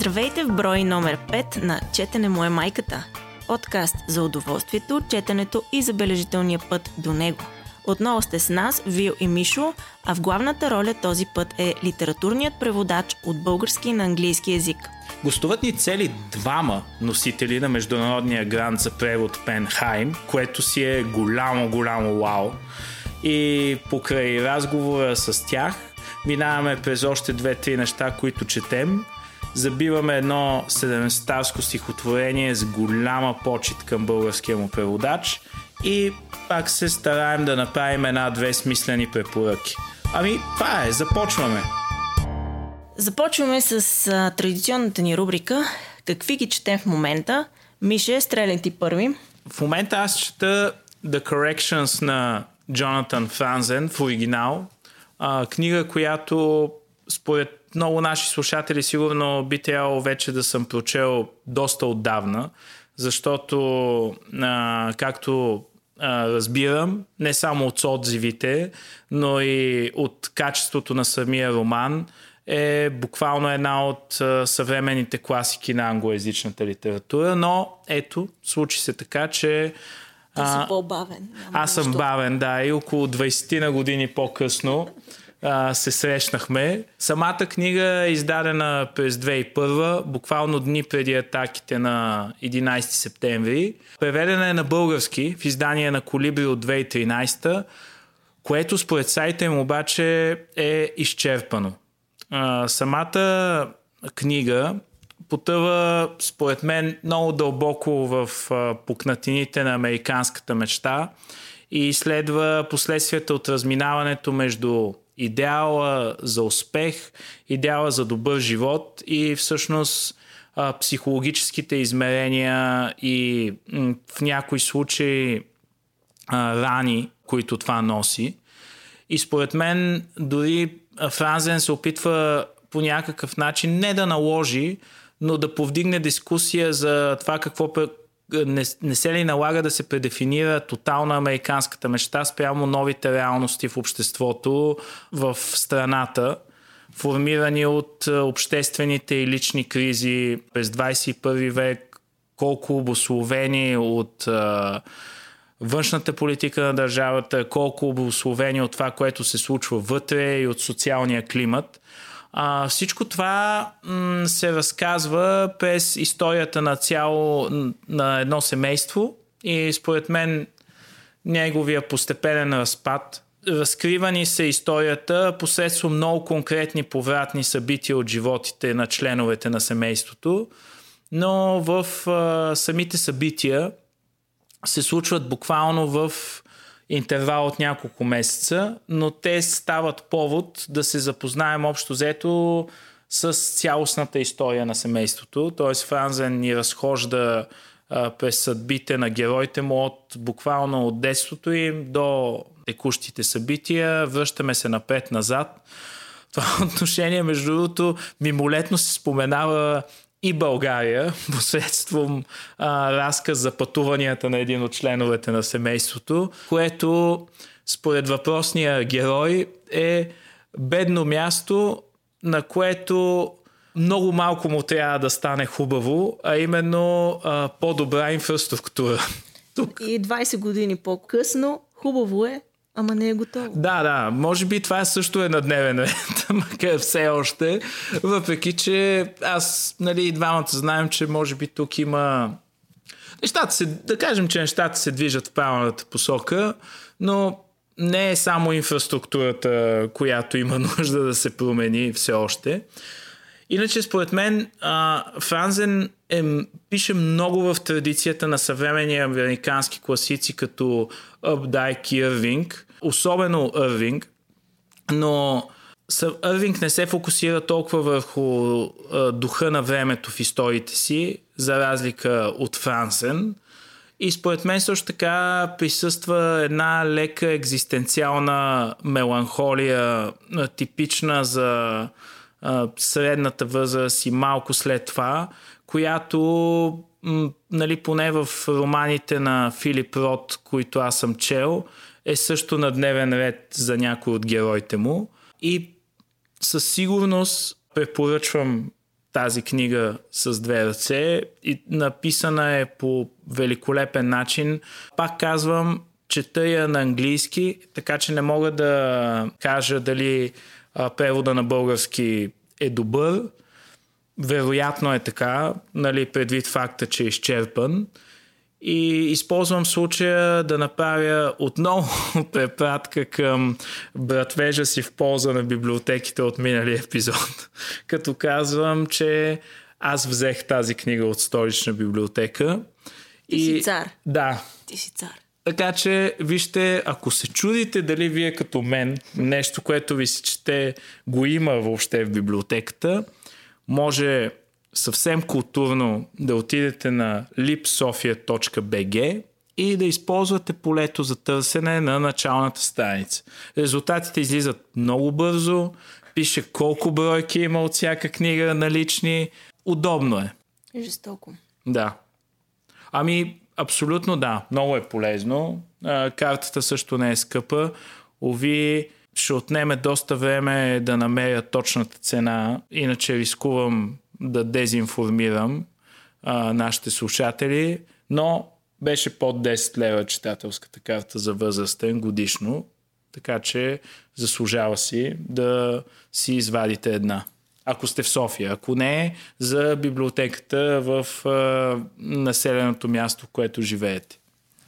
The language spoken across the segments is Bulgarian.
Здравейте в брой номер 5 на Четене му е майката. Подкаст за удоволствието, четенето и забележителния път до него. Отново сте с нас, Вил и Мишо, а в главната роля този път е литературният преводач от български на английски язик. Гостуват ни цели двама носители на международния грант за превод Пенхайм, което си е голямо, голямо вау. И покрай разговора с тях, минаваме през още две-три неща, които четем – забиваме едно седемстарско стихотворение с голяма почет към българския му преводач и пак се стараем да направим една-две смислени препоръки. Ами, това е, започваме! Започваме с а, традиционната ни рубрика Какви ги четем в момента? Мише, стреляй ти първи. В момента аз чета The Corrections на Джонатан Франзен в оригинал. А, книга, която според много наши слушатели сигурно би трябвало вече да съм прочел доста отдавна, защото, а, както а, разбирам, не само от отзивите, но и от качеството на самия роман, е буквално една от а, съвременните класики на англоязичната литература, но ето, случи се така, че Ти си по-бавен. Аз съм бавен, да, и около 20 на години по-късно а, се срещнахме. Самата книга е издадена през 2001, буквално дни преди атаките на 11 септември. Преведена е на български в издание на Колибри от 2013, което според сайта им обаче е изчерпано. А, самата книга потъва, според мен, много дълбоко в а, пукнатините на американската мечта и изследва последствията от разминаването между идеала за успех, идеала за добър живот и всъщност психологическите измерения и в някои случаи рани, които това носи. И според мен дори Франзен се опитва по някакъв начин не да наложи, но да повдигне дискусия за това какво не, не се ли налага да се предефинира тотална американската мечта спрямо новите реалности в обществото в страната, формирани от обществените и лични кризи през 21 век, колко обословени от а, външната политика на държавата, колко обословени от това, което се случва вътре и от социалния климат. А, всичко това м- се разказва през историята на цяло на едно семейство и според мен неговия постепенен разпад. Разкривани се историята посредством много конкретни повратни събития от животите на членовете на семейството, но в а, самите събития се случват буквално в интервал от няколко месеца, но те стават повод да се запознаем общо взето с цялостната история на семейството. Т.е. Франзен ни разхожда през съдбите на героите му от буквално от детството им до текущите събития. Връщаме се напред-назад. Това отношение, между другото, мимолетно се споменава и България, посредством а, разказ за пътуванията на един от членовете на семейството, което според въпросния герой е бедно място, на което много малко му трябва да стане хубаво, а именно а, по-добра инфраструктура. Тук. И 20 години по-късно хубаво е Ама не е готово. Да, да. Може би това също е на дневен ред, макар все още. Въпреки, че аз, нали, и двамата знаем, че може би тук има... Нещата се, да кажем, че нещата се движат в правилната посока, но не е само инфраструктурата, която има нужда да се промени все още. Иначе, според мен, Франзен е, пише много в традицията на съвременни американски класици, като Updike и Ирвинг, особено Ирвинг, но Ирвинг не се фокусира толкова върху духа на времето в историите си, за разлика от Франсен. И според мен също така присъства една лека екзистенциална меланхолия, типична за средната възраст и малко след това, която нали, поне в романите на Филип Рот, които аз съм чел, е също на дневен ред за някой от героите му. И със сигурност препоръчвам тази книга с две ръце и написана е по великолепен начин. Пак казвам, чета я на английски, така че не мога да кажа дали превода на български е добър. Вероятно е така, нали, предвид факта, че е изчерпан. И използвам случая да направя отново препратка към братвежа си в полза на библиотеките от миналия епизод. Като казвам, че аз взех тази книга от столична библиотека. Ти и... си цар. Да. Ти си цар. Така че, вижте, ако се чудите дали вие като мен, нещо, което ви се чете, го има въобще в библиотеката, може съвсем културно да отидете на lipsofia.bg и да използвате полето за търсене на началната страница. Резултатите излизат много бързо, пише колко бройки има от всяка книга налични. Удобно е. Жестоко. Да. Ами, абсолютно да. Много е полезно. картата също не е скъпа. Ови, ще отнеме доста време да намеря точната цена, иначе рискувам да дезинформирам а, нашите слушатели, но беше под 10 лева читателската карта за възрастен годишно, така че заслужава си да си извадите една. Ако сте в София. Ако не, за библиотеката в а, населеното място, в което живеете.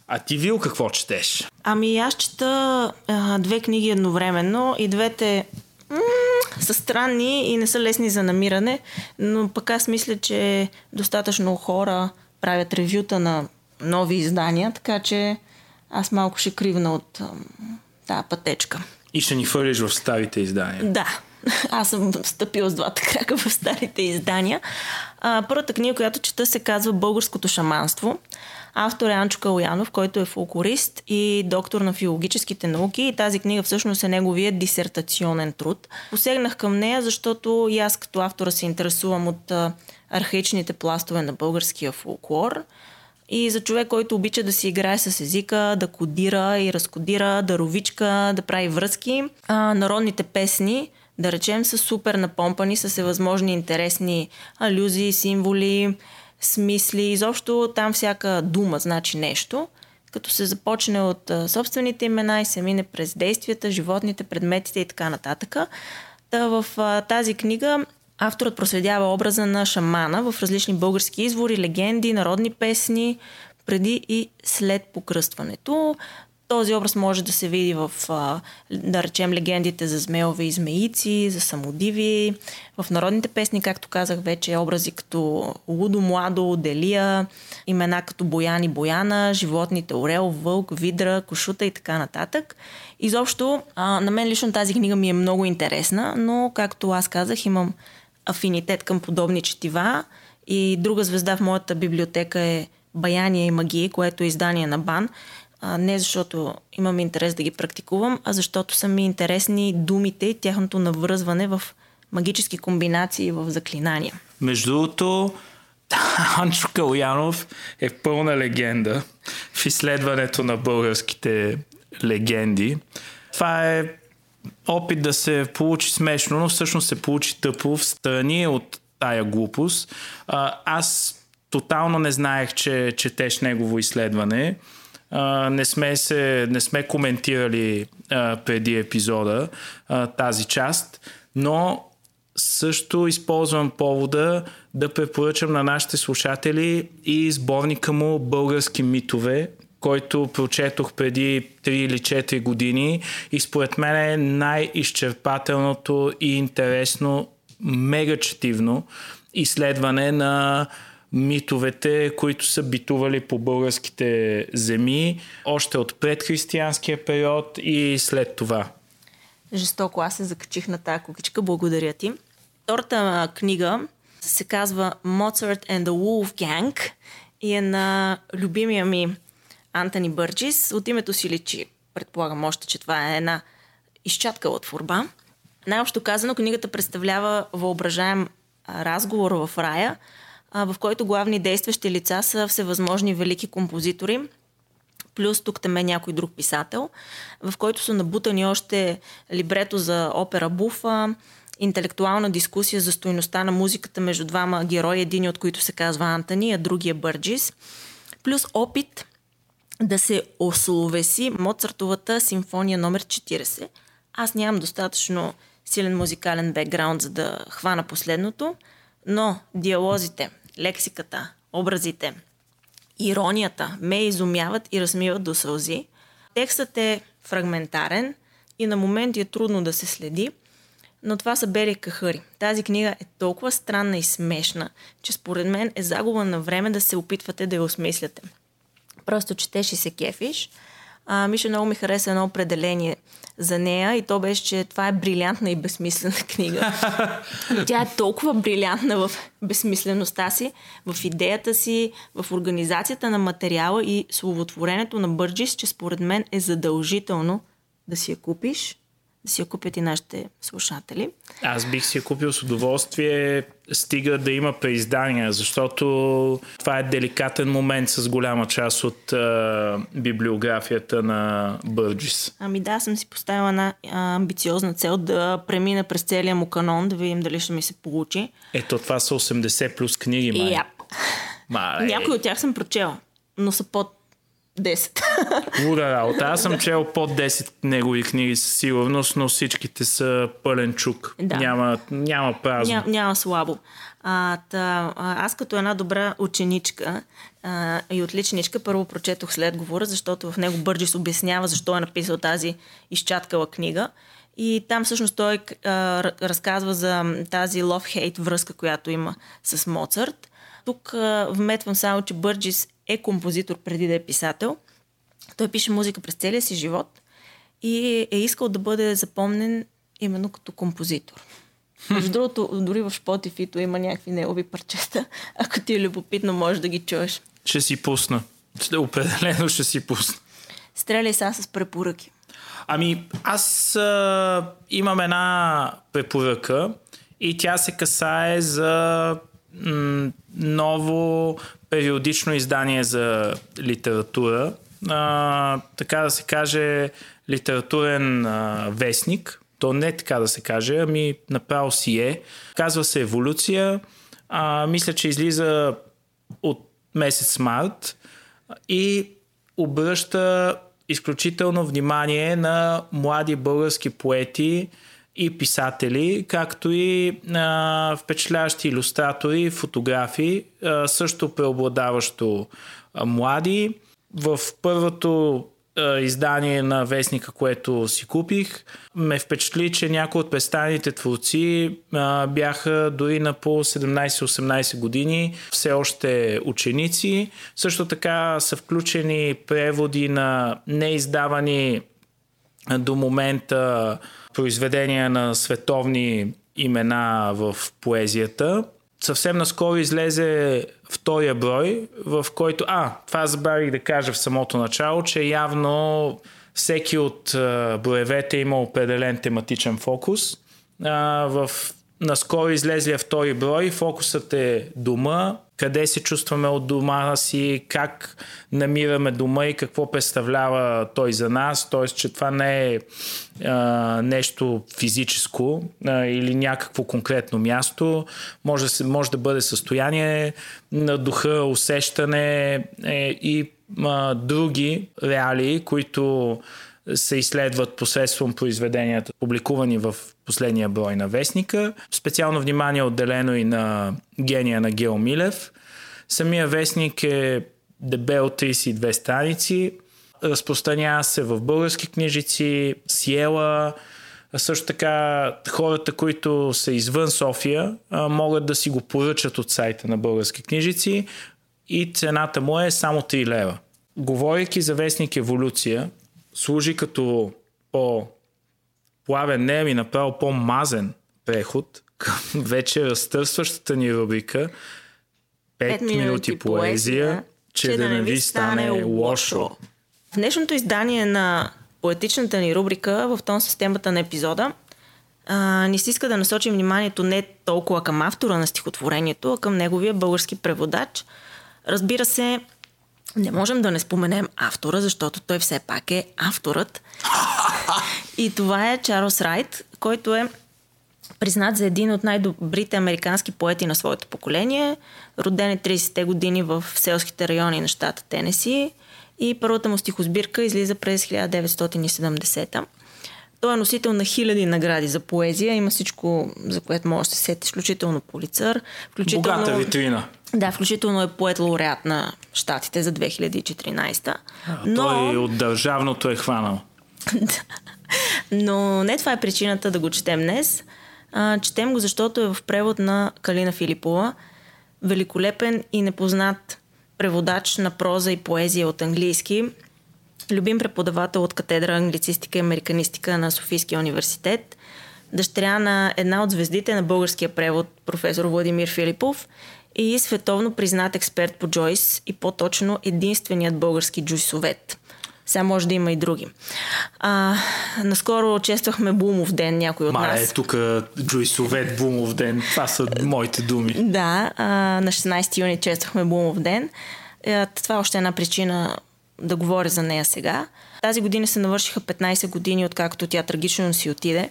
А ти, Вил, какво четеш? Ами аз чета а, две книги едновременно и двете м- са странни и не са лесни за намиране, но пък аз мисля, че достатъчно хора правят ревюта на нови издания, така че аз малко ще кривна от тази пътечка. И ще ни хвърлиш в старите издания. Да, аз съм стъпила с двата крака в старите издания. А, първата книга, която чета, се казва Българското шаманство. Автор е Анчо Калоянов, който е фолклорист и доктор на филологическите науки. И тази книга всъщност е неговият дисертационен труд. Посегнах към нея, защото и аз като автора се интересувам от архаичните пластове на българския фолклор. И за човек, който обича да си играе с езика, да кодира и разкодира, да ровичка, да прави връзки, а, народните песни, да речем, са супер напомпани с всевъзможни интересни алюзии, символи, смисли. Изобщо там всяка дума значи нещо, като се започне от собствените имена и се мине през действията, животните, предметите и така нататък. Та в тази книга авторът проследява образа на шамана в различни български извори, легенди, народни песни, преди и след покръстването. Този образ може да се види в, да речем, легендите за змеове и змеици, за самодиви, в народните песни, както казах вече, образи като Лудо, Младо, Делия, имена като Боян и Бояна, животните Орел, Вълк, Видра, Кошута и така нататък. Изобщо, на мен лично тази книга ми е много интересна, но, както аз казах, имам афинитет към подобни четива и друга звезда в моята библиотека е Баяния и магии, което е издание на БАН. А, не защото имам интерес да ги практикувам, а защото са ми интересни думите и тяхното навръзване в магически комбинации в заклинания. Между другото, Анчо Калянов е пълна легенда в изследването на българските легенди. Това е опит да се получи смешно, но всъщност се получи тъпо в страни от тая глупост. А, аз тотално не знаех, че четеш негово изследване не, сме се, не сме коментирали преди епизода тази част, но също използвам повода да препоръчам на нашите слушатели и сборника му Български митове, който прочетох преди 3 или 4 години и според мен е най-изчерпателното и интересно, мега четивно изследване на митовете, които са битували по българските земи, още от предхристиянския период и след това. Жестоко, аз се закачих на тази кукичка, благодаря ти. Втората книга се казва Mozart and the Wolf Gang и е на любимия ми Антони Бърджис. От името си личи, предполагам още, че това е една изчаткала творба. Най-общо казано, книгата представлява въображаем разговор в рая – в който главни действащи лица са всевъзможни велики композитори, плюс тук там е някой друг писател, в който са набутани още либрето за опера Буфа интелектуална дискусия за стоеността на музиката между двама герои, един от които се казва Антони, а другия Бърджис, плюс опит да се ословеси Моцартовата симфония номер 40. Аз нямам достатъчно силен музикален бекграунд, за да хвана последното, но диалозите, лексиката, образите, иронията ме изумяват и размиват до сълзи. Текстът е фрагментарен и на моменти е трудно да се следи, но това са бели кахъри. Тази книга е толкова странна и смешна, че според мен е загуба на време да се опитвате да я осмисляте. Просто четеш и се кефиш. А, Миша много ми хареса едно определение за нея и то беше, че това е брилянтна и безсмислена книга. Тя е толкова брилянтна в безсмислеността си, в идеята си, в организацията на материала и словотворението на Бърджис, че според мен е задължително да си я купиш си я купят и нашите слушатели. Аз бих си я купил с удоволствие, стига да има преиздания, защото това е деликатен момент с голяма част от а, библиографията на Бърджис. Ами да, съм си поставила една амбициозна цел да премина през целия му канон, да видим дали ще ми се получи. Ето, това са 80 плюс книги, май. Yep. Мале. Някои от тях съм прочела, но са под 10. Луда работа. Аз съм чел под 10 негови книги със сигурност, но всичките са пълен чук. Да. Няма, няма празно. Ня, няма слабо. А, та, аз като една добра ученичка а, и отличничка първо прочетох след говора, защото в него Бърджис обяснява защо е написал тази изчаткала книга. И там всъщност той а, разказва за тази love-hate връзка, която има с Моцарт. Тук а, вметвам само, че Бърджис е композитор преди да е писател. Той пише музика през целия си живот и е искал да бъде запомнен именно като композитор. Между другото, дори в Spotify има някакви негови парчета. Ако ти е любопитно, можеш да ги чуеш. Ще си пусна. Определено ще си пусна. Стреляй сега с препоръки. Ами, аз а, имам една препоръка и тя се касае за м- ново периодично издание за литература. А, така да се каже, литературен а, вестник. То не е така да се каже, ами направо си е. Казва се Еволюция. А, мисля, че излиза от месец март и обръща изключително внимание на млади български поети и писатели, както и а, впечатляващи иллюстратори, фотографи, а, също преобладаващо а, млади. В първото а, издание на вестника, което си купих, ме впечатли, че някои от представените творци а, бяха дори на по 17-18 години, все още ученици. Също така са включени преводи на неиздавани до момента произведения на световни имена в поезията. Съвсем наскоро излезе втория брой, в който... А, това забравих да кажа в самото начало, че явно всеки от броевете има определен тематичен фокус. В наскоро излезлия втори брой фокусът е дома, къде се чувстваме от дома си, как намираме дома и какво представлява той за нас. Т.е. че това не е а, нещо физическо а, или някакво конкретно място. Може, може да бъде състояние на духа, усещане е, и а, други реалии, които се изследват посредством произведенията, публикувани в последния брой на Вестника. Специално внимание е отделено и на гения на Гео Милев. Самия Вестник е дебел 32 страници. Разпространява се в български книжици, Сиела, също така хората, които са извън София, могат да си го поръчат от сайта на български книжици и цената му е само 3 лева. Говорейки за вестник Еволюция, служи като по плавен, не ми направо по-мазен преход към вече разтърсващата ни рубрика 5 минути, минути поезия, че, че да не ви стане лошо. В днешното издание на поетичната ни рубрика, в тон с темата на епизода, а, ни се иска да насочим вниманието не толкова към автора на стихотворението, а към неговия български преводач. Разбира се, не можем да не споменем автора, защото той все пак е авторът. И това е Чарлз Райт, който е признат за един от най-добрите американски поети на своето поколение. Роден е 30-те години в селските райони на щата Тенеси и първата му стихосбирка излиза през 1970 той е носител на хиляди награди за поезия. Има всичко, за което може да се сети, включително полицар. Включително... Богата витрина. Да, включително е поет лауреат на щатите за 2014. А, но... Той от държавното е хванал. но не това е причината да го четем днес. А, четем го, защото е в превод на Калина Филипова. Великолепен и непознат преводач на проза и поезия от английски – любим преподавател от катедра англицистика и американистика на Софийския университет, дъщеря на една от звездите на българския превод, професор Владимир Филипов и световно признат експерт по Джойс и по-точно единственият български джойсовет. Сега може да има и други. А, наскоро чествахме Бумов ден, някой от Ма, нас. е, тук Джойсовет, Бумов ден, това са моите думи. Да, а, на 16 юни чествахме Бумов ден. Това е още една причина да говоря за нея сега. Тази година се навършиха 15 години, откакто тя трагично си отиде,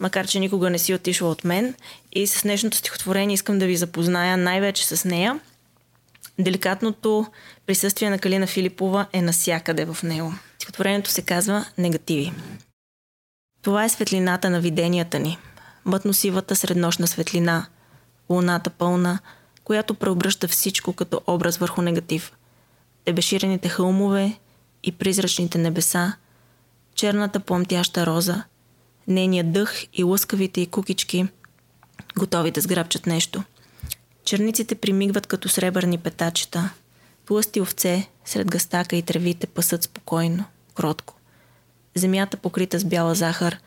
макар че никога не си отишла от мен. И с днешното стихотворение искам да ви запозная най-вече с нея. Деликатното присъствие на Калина Филипова е насякъде в него. Стихотворението се казва Негативи. Това е светлината на виденията ни. Мътно-сивата среднощна светлина, луната пълна, която преобръща всичко като образ върху негатив – дебеширените хълмове и призрачните небеса, черната пламтяща роза, нейният дъх и лъскавите и кукички, готови да сграбчат нещо. Черниците примигват като сребърни петачета. Плъсти овце сред гастака и тревите пасат спокойно, кротко. Земята покрита с бяла захар,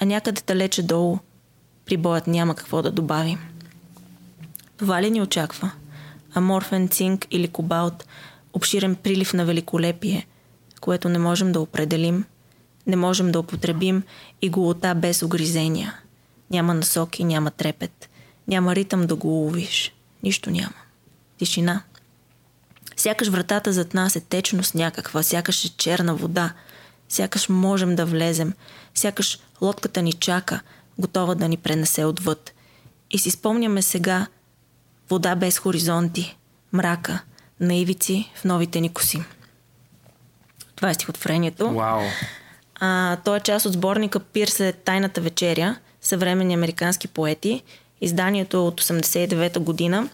а някъде далече долу прибоят няма какво да добави. Това ли ни очаква? Аморфен цинк или кобалт – обширен прилив на великолепие, което не можем да определим, не можем да употребим и голота без огризения. Няма насоки, няма трепет, няма ритъм да го уловиш. Нищо няма. Тишина. Сякаш вратата зад нас е течност някаква, сякаш е черна вода, сякаш можем да влезем, сякаш лодката ни чака, готова да ни пренесе отвъд. И си спомняме сега вода без хоризонти, мрака – на ивици в новите ни коси. Това е стихотворението. Вау! А, то е част от сборника Пирс е тайната вечеря, съвременни американски поети. Изданието от 89-та година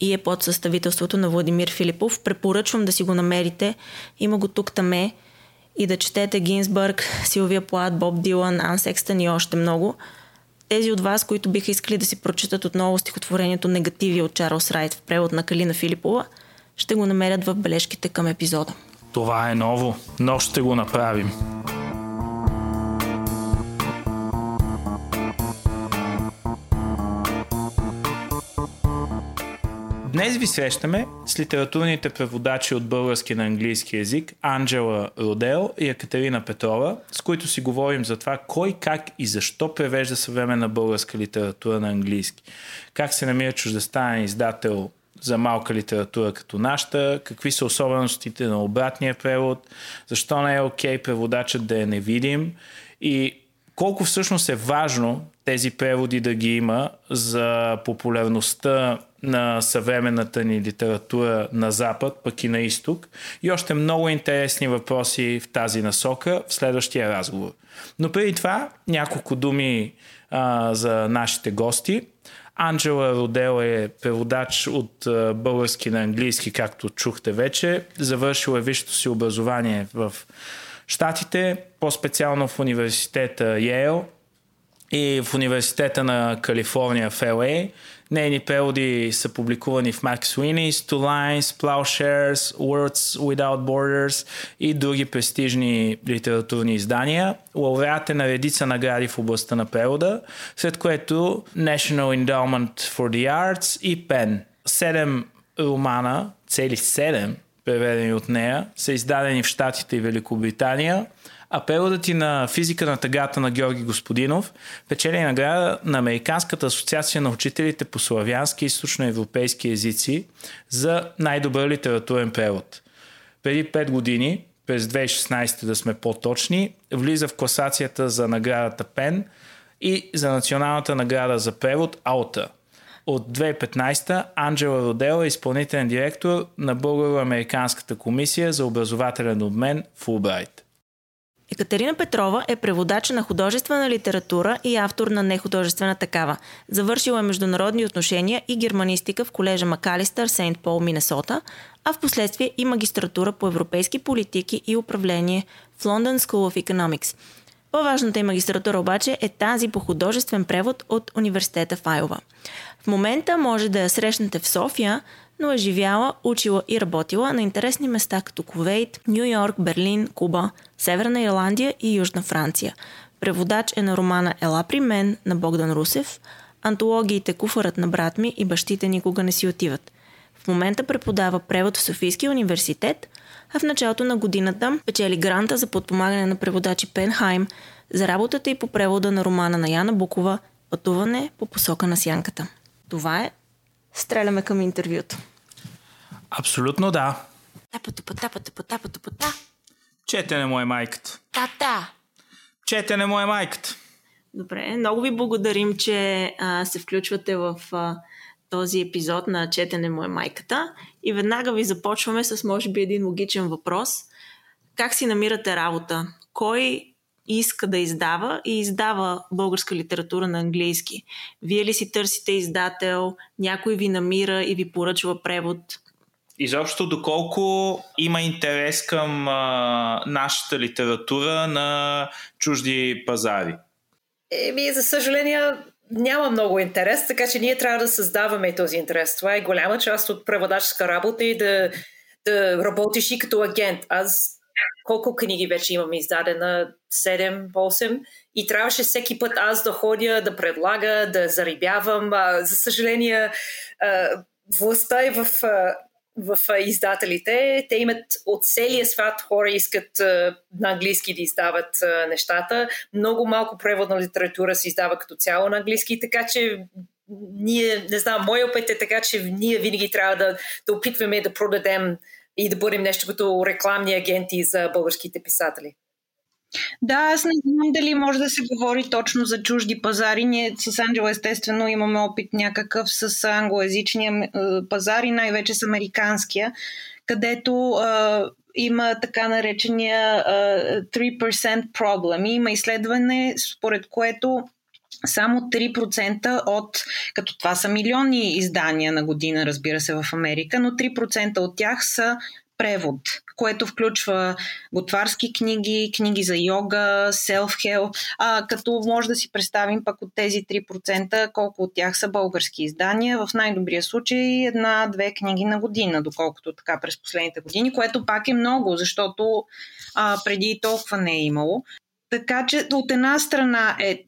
и е под съставителството на Владимир Филипов. Препоръчвам да си го намерите. Има го тук таме и да четете Гинсбърг, Силвия Плат, Боб Дилан, Ан и още много. Тези от вас, които биха искали да си прочитат отново стихотворението Негативи от Чарлз Райт в превод на Калина Филипова – ще го намерят в бележките към епизода. Това е ново, но ще го направим. Днес ви срещаме с литературните преводачи от български на английски язик Анджела Родел и Екатерина Петрова, с които си говорим за това кой, как и защо превежда съвременна българска литература на английски. Как се намира чуждестранен издател за малка литература като нашата, какви са особеностите на обратния превод, защо не е окей okay преводачът да е невидим и колко всъщност е важно тези преводи да ги има за популярността на съвременната ни литература на Запад, пък и на Изток. И още много интересни въпроси в тази насока в следващия разговор. Но преди това няколко думи а, за нашите гости. Анджела Родел е преводач от български на английски, както чухте вече. Завършил е висшето си образование в Штатите, по-специално в университета Йейл и в университета на Калифорния в LA. Нейни преводи са публикувани в Max Sweeney's, Two Lines, Plowshares, Words Without Borders и други престижни литературни издания. Лауреат е на редица награди в областта на превода, след което National Endowment for the Arts и PEN. Седем романа, цели седем, преведени от нея, са издадени в Штатите и Великобритания – а преводът ти на физика на тъгата на Георги Господинов печели награда на Американската асоциация на учителите по славянски и източноевропейски езици за най-добър литературен превод. Преди 5 години, през 2016 да сме по-точни, влиза в класацията за наградата ПЕН и за националната награда за превод Алта. От 2015 Анджела Родела е изпълнителен директор на Българо-Американската комисия за образователен обмен Фулбрайт. Екатерина Петрова е преводач на художествена литература и автор на нехудожествена такава. Завършила е международни отношения и германистика в колежа Макалистър, Сейнт Пол, Миннесота, а в последствие и магистратура по европейски политики и управление в London School of Economics. По-важната и магистратура обаче е тази по художествен превод от университета в Айова. В момента може да я срещнете в София, но е живяла, учила и работила на интересни места като Ковейт, Нью Йорк, Берлин, Куба, Северна Ирландия и Южна Франция. Преводач е на романа Ела при мен на Богдан Русев, антологиите Куфарът на брат ми и бащите никога не си отиват. В момента преподава превод в Софийския университет, а в началото на годината печели гранта за подпомагане на преводачи Пенхайм за работата и по превода на романа на Яна Букова «Пътуване по посока на сянката». Това е стреляме към интервюто. Абсолютно да. Тапа-тупа, тапа-тупа, тапа-тупа, та. Четене му е майката. Та-та. Четене му е майката. Добре, много ви благодарим, че а, се включвате в а, този епизод на Четене му е майката. И веднага ви започваме с, може би, един логичен въпрос. Как си намирате работа? Кой иска да издава и издава българска литература на английски. Вие ли си търсите издател, някой ви намира и ви поръчва превод? Изобщо доколко има интерес към а, нашата литература на чужди пазари? Еми, за съжаление, няма много интерес, така че ние трябва да създаваме този интерес. Това е голяма част от преводаческа работа и да, да работиш и като агент. Аз колко книги вече имам издадена? 7-8. И трябваше всеки път аз да ходя, да предлага, да зарибявам. За съжаление, властта е в, в издателите. Те имат от целия свят хора искат на английски да издават нещата. Много малко преводна литература се издава като цяло на английски, така че ние, не знам, моят опит е така, че ние винаги трябва да, да опитваме да продадем и да бъдем нещо като рекламни агенти за българските писатели. Да, аз не знам дали може да се говори точно за чужди пазари. Ние с Анджела естествено имаме опит някакъв с англоязичния пазар и най-вече с американския, където а, има така наречения а, 3% проблем. Има изследване, според което само 3% от, като това са милиони издания на година, разбира се, в Америка, но 3% от тях са превод, което включва готварски книги, книги за йога, self-help, а, като може да си представим пък от тези 3% колко от тях са български издания. В най-добрия случай една-две книги на година, доколкото така през последните години, което пак е много, защото а, преди толкова не е имало. Така че от една страна е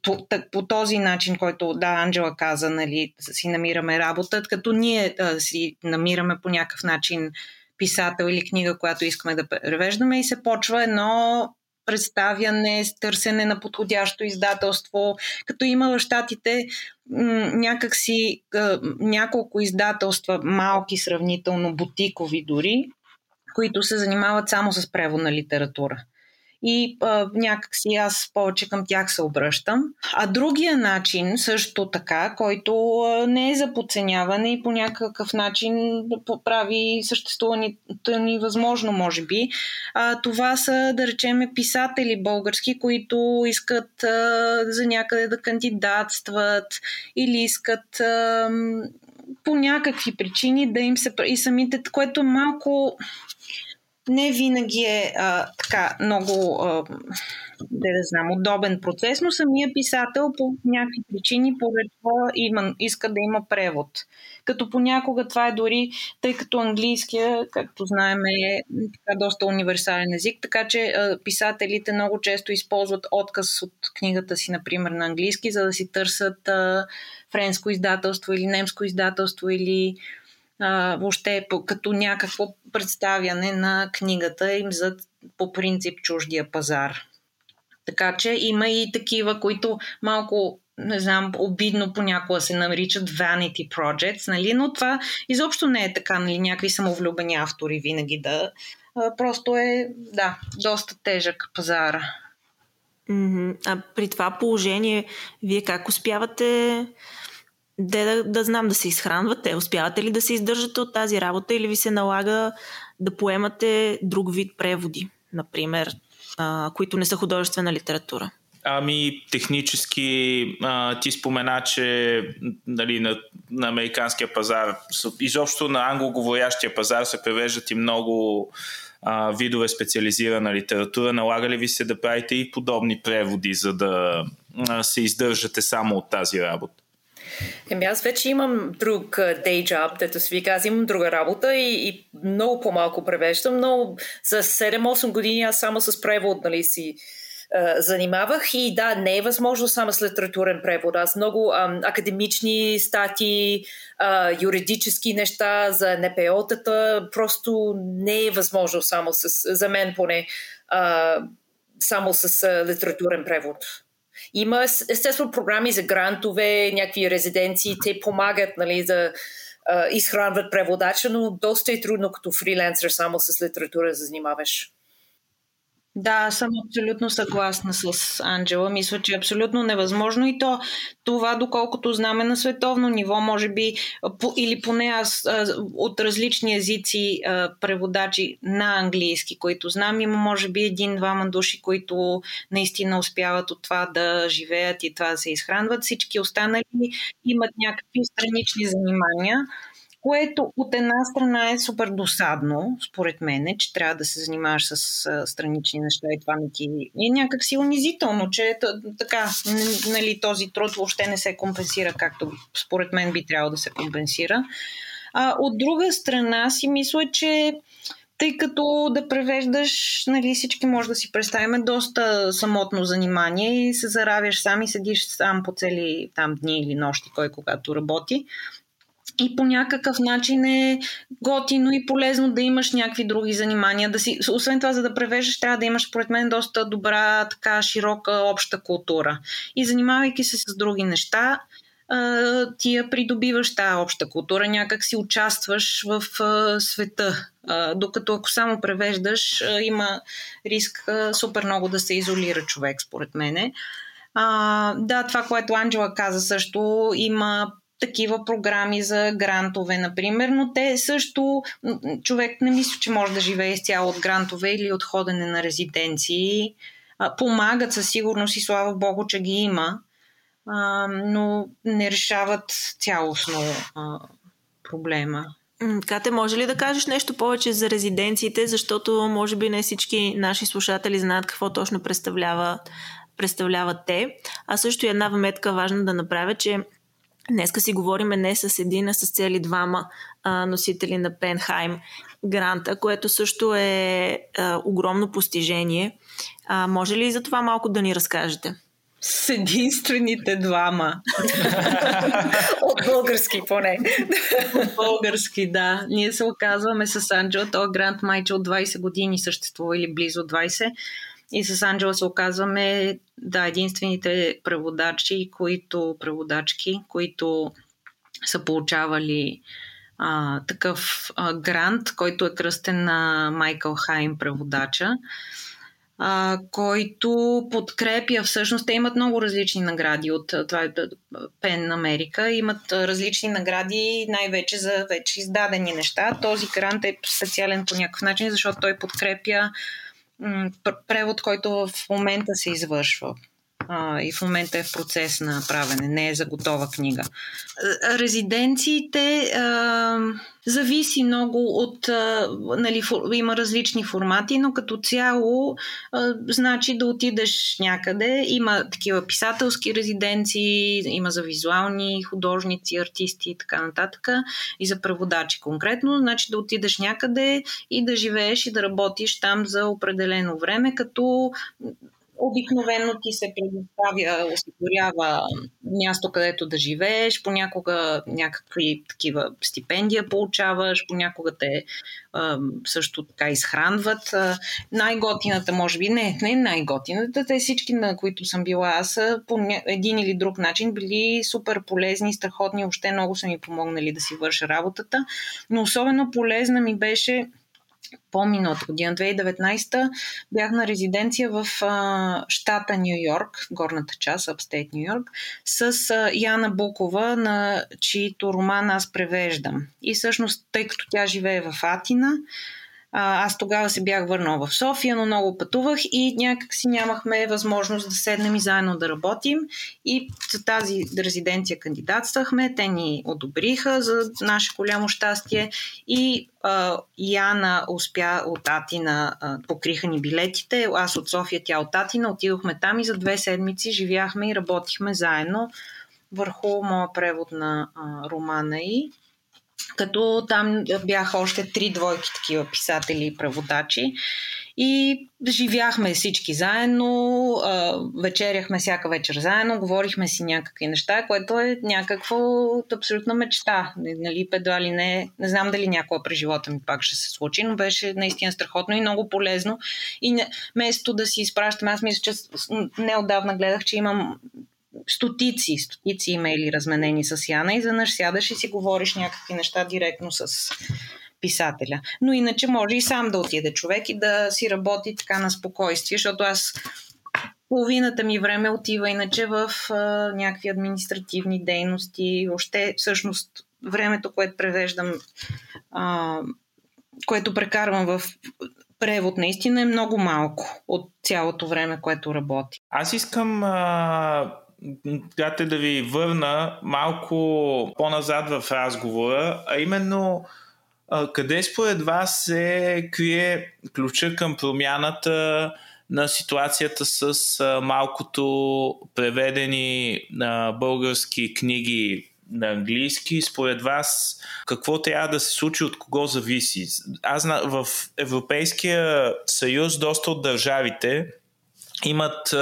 по, този начин, който да, Анджела каза, нали, си намираме работа, като ние а, си намираме по някакъв начин писател или книга, която искаме да превеждаме и се почва едно представяне, търсене на подходящо издателство, като има в щатите някакси няколко издателства, малки сравнително, бутикови дори, които се занимават само с преводна литература и а, някакси аз повече към тях се обръщам. А другия начин също така, който а, не е за подценяване и по някакъв начин прави съществуването ни възможно, може би, а, това са, да речеме, писатели български, които искат а, за някъде да кандидатстват или искат а, по някакви причини да им се... И самите, което малко не винаги е а, така много, а, да, да знам, удобен процес, но самия писател по някакви причини поръчва, има, иска да има превод. Като понякога това е дори, тъй като английския, както знаем, е така доста универсален език, така че а, писателите много често използват отказ от книгата си, например, на английски, за да си търсят а, френско издателство или немско издателство или а, въобще като някакво представяне на книгата им за по принцип чуждия пазар. Така че има и такива, които малко не знам, обидно понякога се наричат vanity projects, нали? но това изобщо не е така, нали? някакви самовлюбени автори винаги да. А, просто е, да, доста тежък пазара. А при това положение, вие как успявате да, да, да знам да се изхранвате? Успявате ли да се издържате от тази работа или ви се налага да поемате друг вид преводи, например, а, които не са художествена литература? Ами, технически а, ти спомена, че нали, на, на американския пазар, изобщо на англоговорящия пазар се превеждат и много а, видове специализирана литература. Налага ли ви се да правите и подобни преводи, за да а, се издържате само от тази работа? Еми аз вече имам друг day job, дето си вика, аз имам друга работа и, и много по-малко превеждам, но за 7-8 години аз само с превод нали, си занимавах и да, не е възможно само с литературен превод. Аз много ам, академични статии, а, юридически неща за НПО-тата, просто не е възможно само с, за мен поне, а, само с а, литературен превод. Има естествено програми за грантове, някакви резиденции, те помагат нали, за изхранват преводача, но доста е трудно като фриленсър само с литература да занимаваш. Да, съм абсолютно съгласна с Анджела. Мисля, че е абсолютно невъзможно и то това, доколкото знаме на световно ниво, може би, или поне аз от различни езици преводачи на английски, които знам, има може би един-двама души, които наистина успяват от това да живеят и това да се изхранват. Всички останали имат някакви странични занимания което от една страна е супер досадно, според мен, че трябва да се занимаваш с странични неща и това не ти е някак си унизително, че така, нали, този труд въобще не се компенсира, както според мен би трябвало да се компенсира. А, от друга страна си мисля, че тъй като да превеждаш, нали, всички може да си представим доста самотно занимание и се заравяш сам и седиш сам по цели там дни или нощи, кой когато работи и по някакъв начин е готино и полезно да имаш някакви други занимания. Да си, освен това, за да превеждаш, трябва да имаш, според мен, доста добра, така широка обща култура. И занимавайки се с други неща, ти я придобиваш тази обща култура, някак си участваш в света. Докато ако само превеждаш, има риск супер много да се изолира човек, според мене. А, да, това, което Анджела каза също, има такива програми за грантове, например, но те също, човек не мисля, че може да живее изцяло от грантове или от ходене на резиденции. Помагат със сигурност и слава Богу, че ги има, но не решават цялостно проблема. Кате, може ли да кажеш нещо повече за резиденциите, защото може би не всички наши слушатели знаят какво точно представлява, представляват те. А също една вметка важна да направя, че Днеска си говориме не с един, а с цели двама а, носители на Пенхайм гранта, което също е а, огромно постижение. А, може ли за това малко да ни разкажете? С единствените двама. От български поне. От български, да. Ние се оказваме с Анджел. Той грант майче от 20 години съществува или близо 20. И с Анджела се оказваме да, единствените преводачи, които, преводачки, които са получавали а, такъв а, грант, който е кръстен на Майкъл Хайм, преводача, а, който подкрепя, всъщност те имат много различни награди от това е Пен Америка, имат различни награди най-вече за вече издадени неща. Този грант е специален по някакъв начин, защото той подкрепя превод, който в момента се извършва а, и в момента е в процес на правене, не е за готова книга. Резиденциите а, зависи много от. А, нали, фор, има различни формати, но като цяло а, значи да отидеш някъде. Има такива писателски резиденции, има за визуални художници, артисти и така нататък, и за преводачи конкретно. Значи да отидеш някъде и да живееш и да работиш там за определено време, като Обикновено ти се предоставя, осигурява място, където да живееш, понякога някакви такива стипендия получаваш, понякога те също така изхранват. най-готината, може би, не, не най-готината, те всички, на които съм била аз, са по един или друг начин били супер полезни, страхотни, още много са ми помогнали да си върша работата, но особено полезна ми беше по-миналата година, 2019, бях на резиденция в а, щата Нью Йорк, горната част, Upstate Нью Йорк, с а, Яна Букова, на чието роман аз превеждам. И всъщност, тъй като тя живее в Атина, аз тогава се бях върнала в София, но много пътувах и някак си нямахме възможност да седнем и заедно да работим. И за тази резиденция кандидатствахме. Те ни одобриха за наше голямо щастие. И а, Яна успя от Атина, а, покриха ни билетите. Аз от София, тя от Атина. Отидохме там и за две седмици живяхме и работихме заедно върху моя превод на а, романа и като там бяха още три двойки такива писатели и преводачи. И живяхме всички заедно, вечеряхме всяка вечер заедно, говорихме си някакви неща, което е някакво абсолютна мечта. Нали, едва ли не, не знам дали някога през живота ми пак ще се случи, но беше наистина страхотно и много полезно. И не, вместо да си изпращам, аз мисля, че неодавна гледах, че имам стотици, стотици имейли разменени с Яна и занъж сядаш и си говориш някакви неща директно с писателя. Но иначе може и сам да отиде човек и да си работи така на спокойствие, защото аз половината ми време отива иначе в а, някакви административни дейности. Още всъщност времето, което превеждам, а, което прекарвам в превод наистина е много малко от цялото време, което работи. Аз искам а, Дате да ви върна малко по-назад в разговора, а именно къде според вас се крие ключа към промяната на ситуацията с малкото преведени български книги на английски, според вас какво трябва да се случи, от кого зависи? Аз в Европейския съюз доста от държавите имат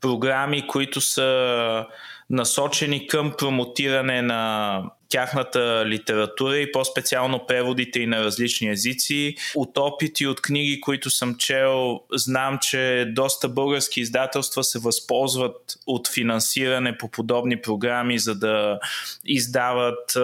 програми, които са насочени към промотиране на тяхната литература и по-специално преводите и на различни езици. От опити, от книги, които съм чел, знам, че доста български издателства се възползват от финансиране по подобни програми, за да издават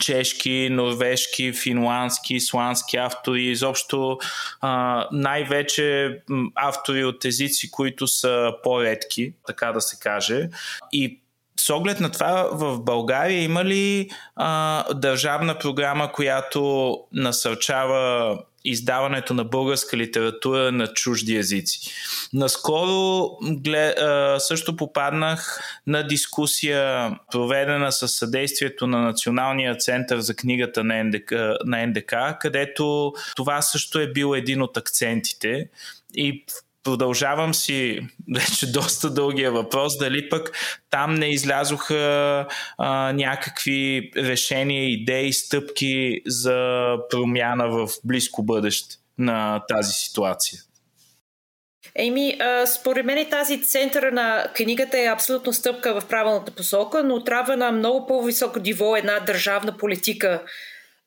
чешки, норвежки, финландски, исландски автори, изобщо а, най-вече автори от езици, които са по-редки, така да се каже. И с оглед на това в България има ли а, държавна програма, която насърчава издаването на българска литература на чужди езици. Наскоро също попаднах на дискусия, проведена със съдействието на Националния център за книгата на НДК, на НДК където това също е бил един от акцентите. И продължавам си вече доста дългия въпрос, дали пък там не излязоха а, някакви решения, идеи, стъпки за промяна в близко бъдеще на тази ситуация. Еми, според мен тази центъра на книгата е абсолютно стъпка в правилната посока, но трябва на много по-високо ниво една държавна политика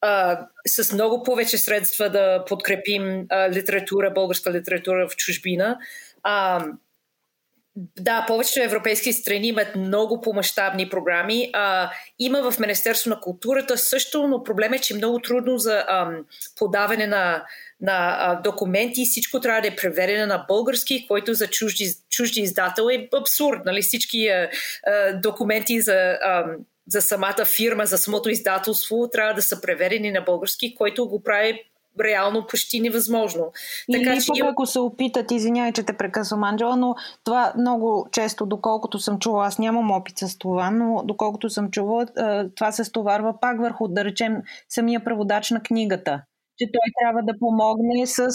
а, с много повече средства да подкрепим а, литература, българска литература в чужбина. А, да, повечето европейски страни имат много по-масштабни програми. А, има в Министерство на културата също, но проблем е, че е много трудно за а, подаване на, на а, документи. Всичко трябва да е преведено на български, който за чужди, чужди издател е абсурд. Нали? Всички а, а, документи за а, за самата фирма, за самото издателство трябва да са преведени на български, който го прави реално почти невъзможно. Или така, че... ако се опитат, извинявай, че те прекъсвам, Анджела, но това много често, доколкото съм чула, аз нямам опит с това, но доколкото съм чула, това се стоварва пак върху, да речем, самия преводач на книгата че той трябва да помогне с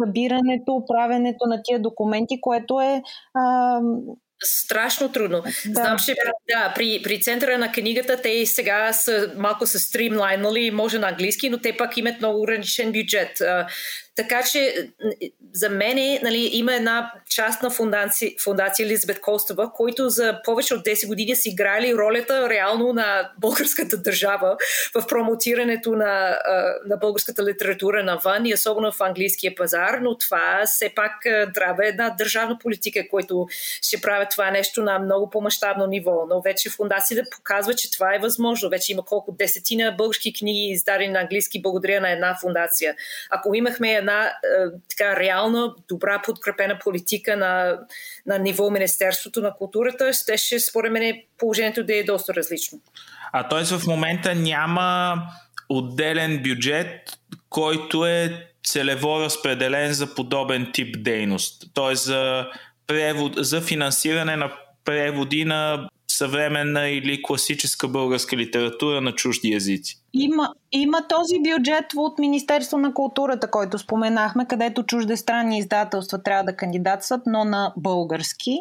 събирането, правенето на тия документи, което е а, страшно трудно. Да. Знам, че да, при, при центъра на книгата те сега са малко са стримлайнали, може на английски, но те пак имат много ограничен бюджет. Така че за мен нали, има една частна фундация, фундация Елизабет Костова, които за повече от 10 години са играли ролята реално на българската държава в промотирането на, на българската литература навън и особено в английския пазар, но това все пак трябва една държавна политика, която ще прави това нещо на много по-масштабно ниво. Но вече фундацията показва, че това е възможно. Вече има колко десетина български книги издадени на английски благодаря на една фундация. Ако имахме една така реална, добра подкрепена политика на, на ниво Министерството на културата, ще според мен положението да е доста различно. А т.е. в момента няма отделен бюджет, който е целево разпределен за подобен тип дейност. Т.е. за, превод, за финансиране на преводи на съвременна или класическа българска литература на чужди езици. Има, има този бюджет от Министерство на културата, който споменахме, където чуждестранни издателства трябва да кандидатстват, но на български.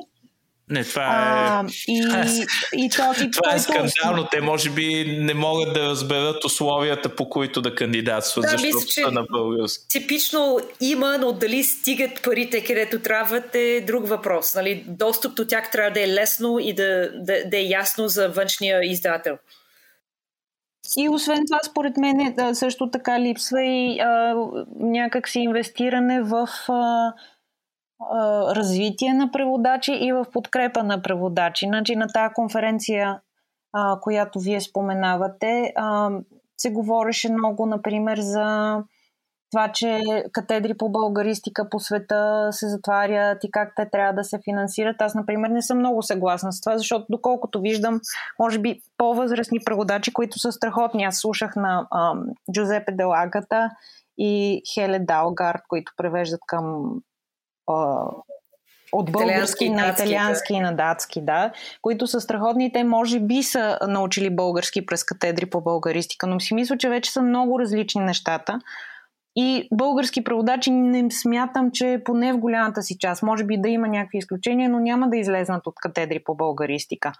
Не, това е. А, и, и този, това е скандално. Те може би не могат да разберат условията, по които да кандидатстват, да, защото мисля, са на български. Типично има, но дали стигат парите където трябва е друг въпрос. Нали? Достъп до тях трябва да е лесно и да, да, да е ясно за външния издател. И освен това, според мен, също така липсва и а, някакси инвестиране в. А, развитие на преводачи и в подкрепа на преводачи. Значи на тази конференция, а, която вие споменавате, а, се говореше много, например, за това, че катедри по българистика по света се затварят и как те трябва да се финансират. Аз, например, не съм много съгласна с това, защото доколкото виждам, може би по-възрастни преводачи, които са страхотни. Аз слушах на а, Джузепе Делагата и Хеле Далгард, които превеждат към от български на италиански и на датски, да, които са страхотни. Те може би са научили български през катедри по българистика, но си мисля, че вече са много различни нещата. И български преводачи не смятам, че поне в голямата си част, може би да има някакви изключения, но няма да излезнат от катедри по българистика.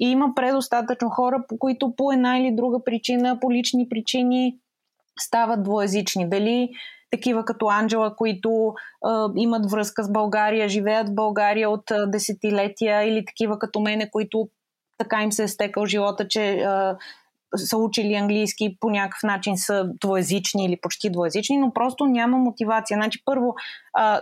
И има предостатъчно хора, по които по една или друга причина, по лични причини стават двоязични. Дали такива като Анджела, които а, имат връзка с България, живеят в България от а, десетилетия или такива като мене, които така им се е стекал живота, че а, са учили английски по някакъв начин са двоязични или почти двоязични, но просто няма мотивация. Значи, първо, а,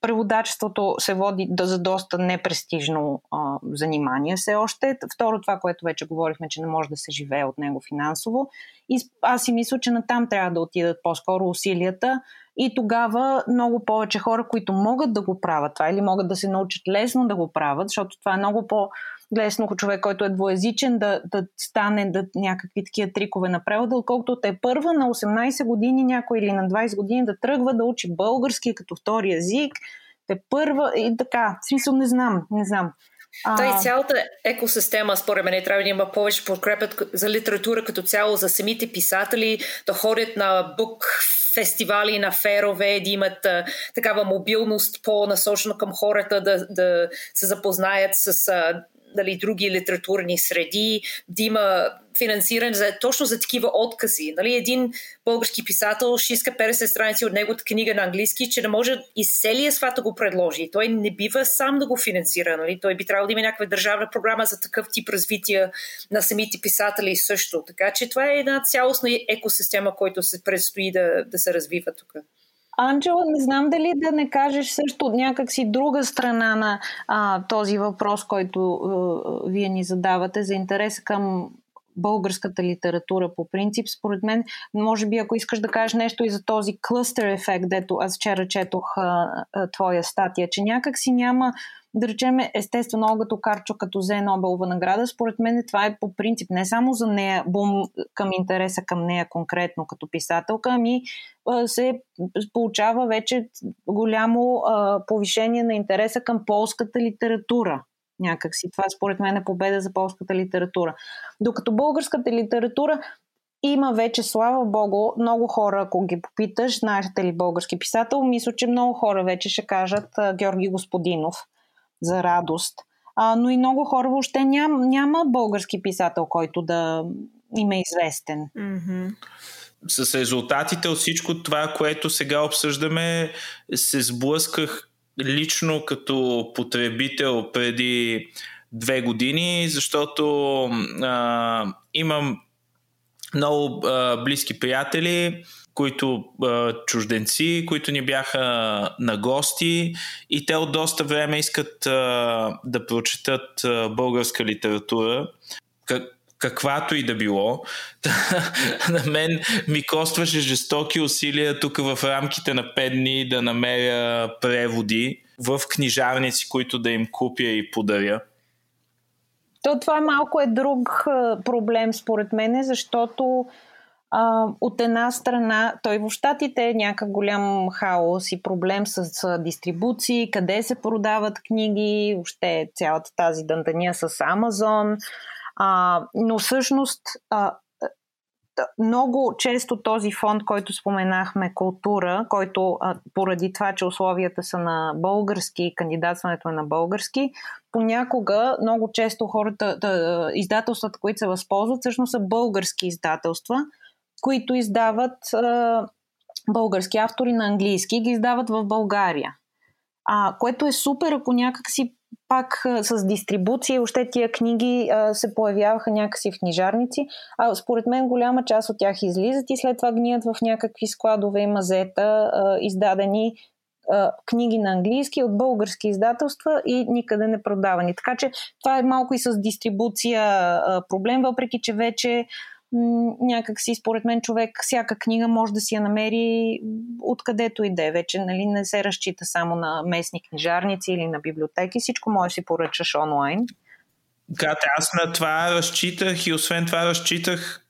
преводачеството се води за доста непрестижно а, занимание все още. Второ, това, което вече говорихме, че не може да се живее от него финансово. И аз си мисля, че натам трябва да отидат по-скоро усилията и тогава много повече хора, които могат да го правят това или могат да се научат лесно да го правят, защото това е много по- лесно човек, който е двоязичен, да, да стане да, някакви такива трикове на превода, отколкото те първа на 18 години някой или на 20 години да тръгва да учи български като втори език, те първа и така. В смисъл не знам, не знам. А... Та и цялата екосистема, според мен, трябва да има повече подкрепа за литература като цяло, за самите писатели, да ходят на бук фестивали на ферове, да имат а, такава мобилност по-насочена към хората, да, да се запознаят с а, нали, други литературни среди, да има финансиране за, точно за такива откази. Нали, един български писател ще иска 50 страници от неговата книга на английски, че не може и целия свят да го предложи. Той не бива сам да го финансира. Нали? Той би трябвало да има някаква държавна програма за такъв тип развитие на самите писатели също. Така че това е една цялостна екосистема, която се предстои да, да се развива тук. Анджела, не знам дали да не кажеш също някакси друга страна на а, този въпрос, който а, вие ни задавате за интереса към българската литература по принцип. Според мен, може би ако искаш да кажеш нещо и за този клъстер ефект, дето аз вчера четох а, а, твоя статия, че някак си няма да речем, естествено, Олга Токарчо, като взе Нобелова награда, според мен това е по принцип не само за нея, бум към интереса към нея конкретно като писателка, ами се получава вече голямо а, повишение на интереса към полската литература. Някакси. Това според мен е победа за полската литература. Докато българската литература има вече, слава богу, много хора, ако ги попиташ, знаете ли български писател, мисля, че много хора вече ще кажат Георги Господинов за радост. А, но и много хора въобще ням, няма български писател, който да им е известен. Mm-hmm. с резултатите от всичко това, което сега обсъждаме, се сблъсках лично като потребител преди две години, защото а, имам много а, близки приятели, които а, чужденци, които ни бяха на гости и те от доста време искат а, да прочетат а, българска литература. Каквато и да било. на мен ми костваше жестоки усилия тук в рамките на 5 дни да намеря преводи в книжарници, които да им купя и подаря. То това малко е друг проблем според мен, защото а, от една страна, той в Штатите е някакъв голям хаос и проблем с, с дистрибуции, къде се продават книги, въобще цялата тази дъндания с Амазон. А, но всъщност а, много често този фонд, който споменахме, култура, който а, поради това, че условията са на български, кандидатстването е на български, понякога много често хората, да, издателствата, които се възползват, всъщност са български издателства, които издават а, български автори на английски, ги издават в България. А, което е супер, ако някак си пак с дистрибуция, още тия книги а, се появяваха някакси в книжарници, а според мен голяма част от тях излизат и след това гният в някакви складове и мазета, а, издадени а, книги на английски от български издателства и никъде не продавани. Така че това е малко и с дистрибуция а, проблем, въпреки че вече някак си, според мен, човек всяка книга може да си я намери откъдето и да е. Вече нали, не се разчита само на местни книжарници или на библиотеки. Всичко може да си поръчаш онлайн. Да, аз на това разчитах и освен това разчитах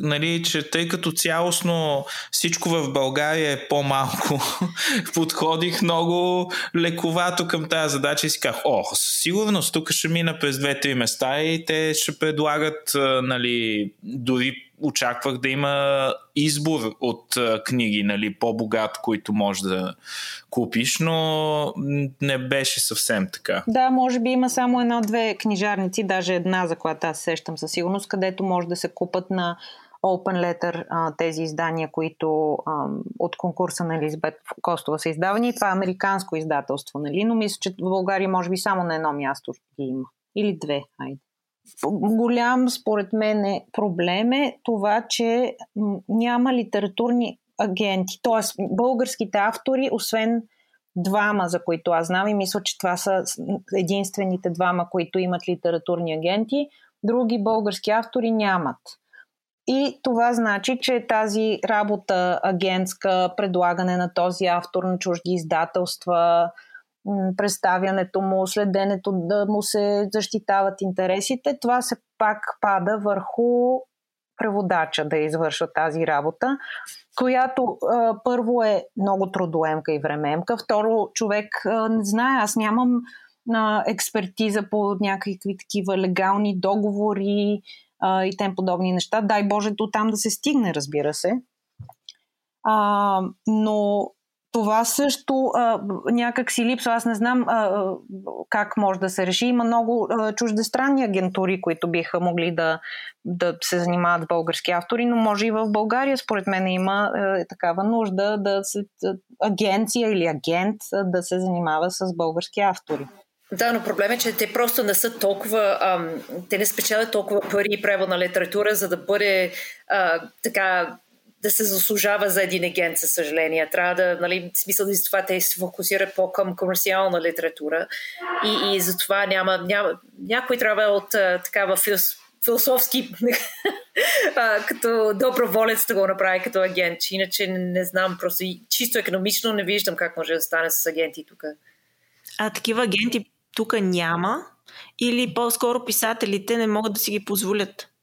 нали, че тъй като цялостно всичко в България е по-малко, подходих много лековато към тази задача и си казах, о, сигурност тук ще мина през две-три места и те ще предлагат, нали, дори очаквах да има избор от книги, нали, по-богат, които можеш да купиш, но не беше съвсем така. Да, може би има само една-две книжарници, даже една, за която аз сещам със сигурност, където може да се купат на Open Letter тези издания, които от конкурса на Елизабет Костова са издавани. Това е американско издателство, нали? но мисля, че в България може би само на едно място ги има. Или две, айде голям, според мен, е проблем е това, че няма литературни агенти. Т.е. българските автори, освен двама, за които аз знам и мисля, че това са единствените двама, които имат литературни агенти, други български автори нямат. И това значи, че тази работа агентска, предлагане на този автор на чужди издателства, представянето му, следенето да му се защитават интересите, това се пак пада върху преводача да извършва тази работа, която а, първо е много трудоемка и времемка, второ човек а, не знае, аз нямам а, експертиза по някакви такива легални договори а, и тем подобни неща. Дай Боже, до там да се стигне, разбира се. А, но това също а, някак си липсва. Аз не знам а, как може да се реши. Има много а, чуждестранни агентури, които биха могли да, да се занимават с български автори, но може и в България, според мен, има а, такава нужда да се, агенция или агент да се занимава с български автори. Да, но проблем е, че те просто не са толкова, ам, те не спечелят толкова пари и превод на литература, за да бъде а, така да се заслужава за един агент, със съжаление. Трябва да, нали, смисъл за това те се фокусират по-към комерциална литература и, и затова няма, няма, някой трябва от такава философски като доброволец да го направи като агент. Иначе не знам, просто чисто економично не виждам как може да стане с агенти тук. А такива агенти тук няма или по-скоро писателите не могат да си ги позволят?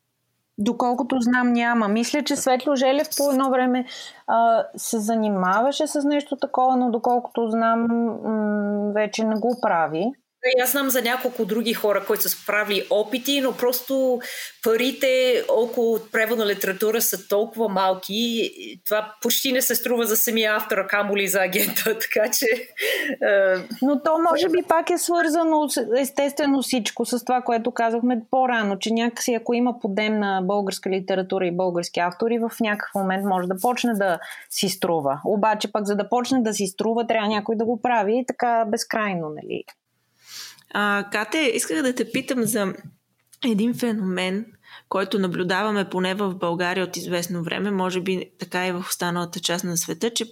Доколкото знам, няма. Мисля, че Светло Желев по едно време а, се занимаваше с нещо такова, но доколкото знам, м- вече не го прави. Аз знам за няколко други хора, които са справили опити, но просто парите около преводна литература са толкова малки, това почти не се струва за самия автора, камо ли за агента, така че... Е... Но то може би пак е свързано естествено всичко с това, което казахме по-рано, че някакси ако има подем на българска литература и български автори, в някакъв момент може да почне да си струва. Обаче пък за да почне да си струва, трябва някой да го прави и така безкрайно, нали? А, Кате, исках да те питам за един феномен, който наблюдаваме поне в България от известно време, може би така и в останалата част на света, че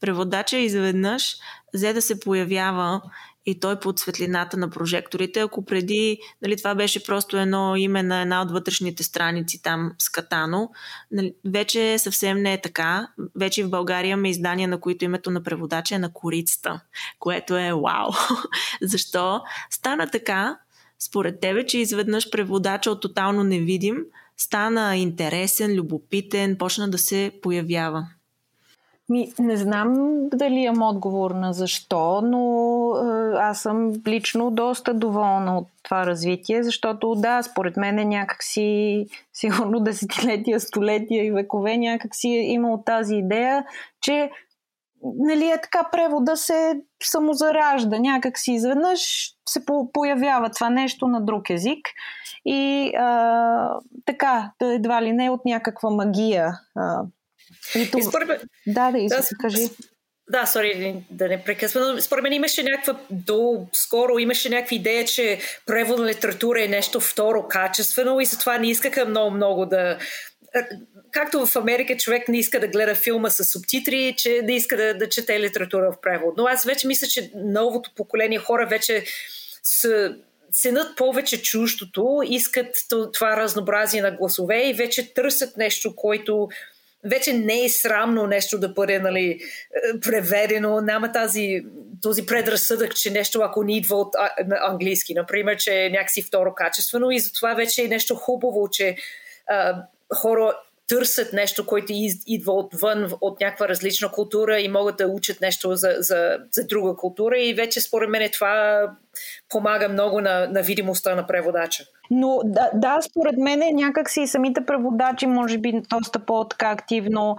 преводача изведнъж взе да се появява и той под светлината на прожекторите. Ако преди нали, това беше просто едно име на една от вътрешните страници там скатано, нали, вече съвсем не е така. Вече в България има издания, на които името на преводача е на корицата, което е вау. Защо? Стана така, според тебе, че изведнъж преводача от тотално невидим стана интересен, любопитен, почна да се появява. Ми, не знам дали имам отговор на защо, но е, аз съм лично доста доволна от това развитие, защото да, според мен е някакси, сигурно десетилетия, столетия и векове някакси е имал тази идея, че нали е така превода се самозаражда, някак си изведнъж се появява това нещо на друг език и а, така, едва ли не от някаква магия а, и това... и според мен... Да, да, да, кажи. Да, сори да не прекъсвам, според мен имаше някаква, до скоро имаше някаква идея, че превод на литература е нещо второ качествено и затова не искаха много-много да... Както в Америка човек не иска да гледа филма с субтитри, че не иска да, да чете литература в превод. Но аз вече мисля, че новото поколение хора вече са ценят повече чуждото, искат това разнообразие на гласове и вече търсят нещо, което вече не е срамно нещо да бъде нали, е, преведено. Няма тази, този предразсъдък, че нещо ако не идва от английски, например, че е някакси второ качествено и затова вече е нещо хубаво, че а, хора търсят нещо, което идва отвън, от някаква различна култура и могат да учат нещо за, за, за друга култура и вече според мен това помага много на, на видимостта на преводача. Но да, да според мен е някакси и самите преводачи може би доста по-така активно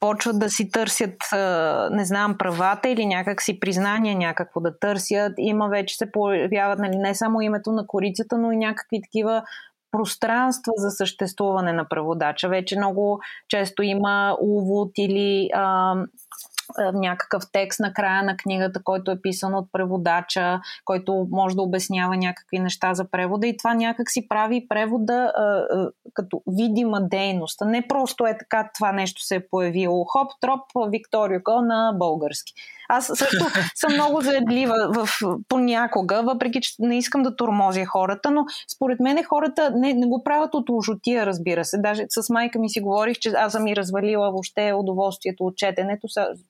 почват да си търсят, не знам, правата или някакси признание някакво да търсят. Има вече се появяват нали, не само името на корицата, но и някакви такива пространства за съществуване на преводача. Вече много често има увод или а, някакъв текст на края на книгата, който е писан от преводача, който може да обяснява някакви неща за превода и това някак си прави превода а, а, като видима дейност. Не просто е така това нещо се е появило. Хоп, троп, Викторио на български. Аз също съм много заедлива в, понякога, въпреки че не искам да тормозя хората, но според мен хората не, не го правят от лъжотия, разбира се. Даже с майка ми си говорих, че аз съм и развалила въобще удоволствието от четенето.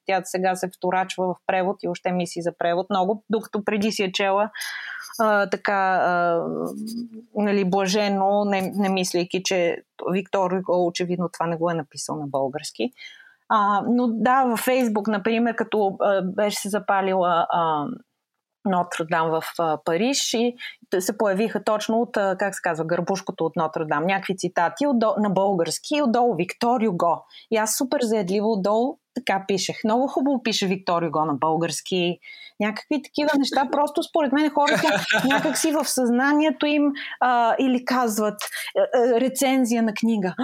Тя сега се вторачва в превод и още мисли за превод много, докато преди си е чела а, така а, нали, блажено, не, не мислейки, че Виктор очевидно това не го е написал на български. А, но да, във Фейсбук, например, като а, беше се запалила а, Нотр-Дам в Париж и се появиха точно от, как се казва, гърбушкото от Нотр-Дам, някакви цитати отдол, на български и отдолу Виктор Юго. И аз супер заедливо отдолу така пишех. Много хубаво пише Виктор Юго на български. Някакви такива неща. Просто според мен хората някакси в съзнанието им а, или казват а, а, рецензия на книга.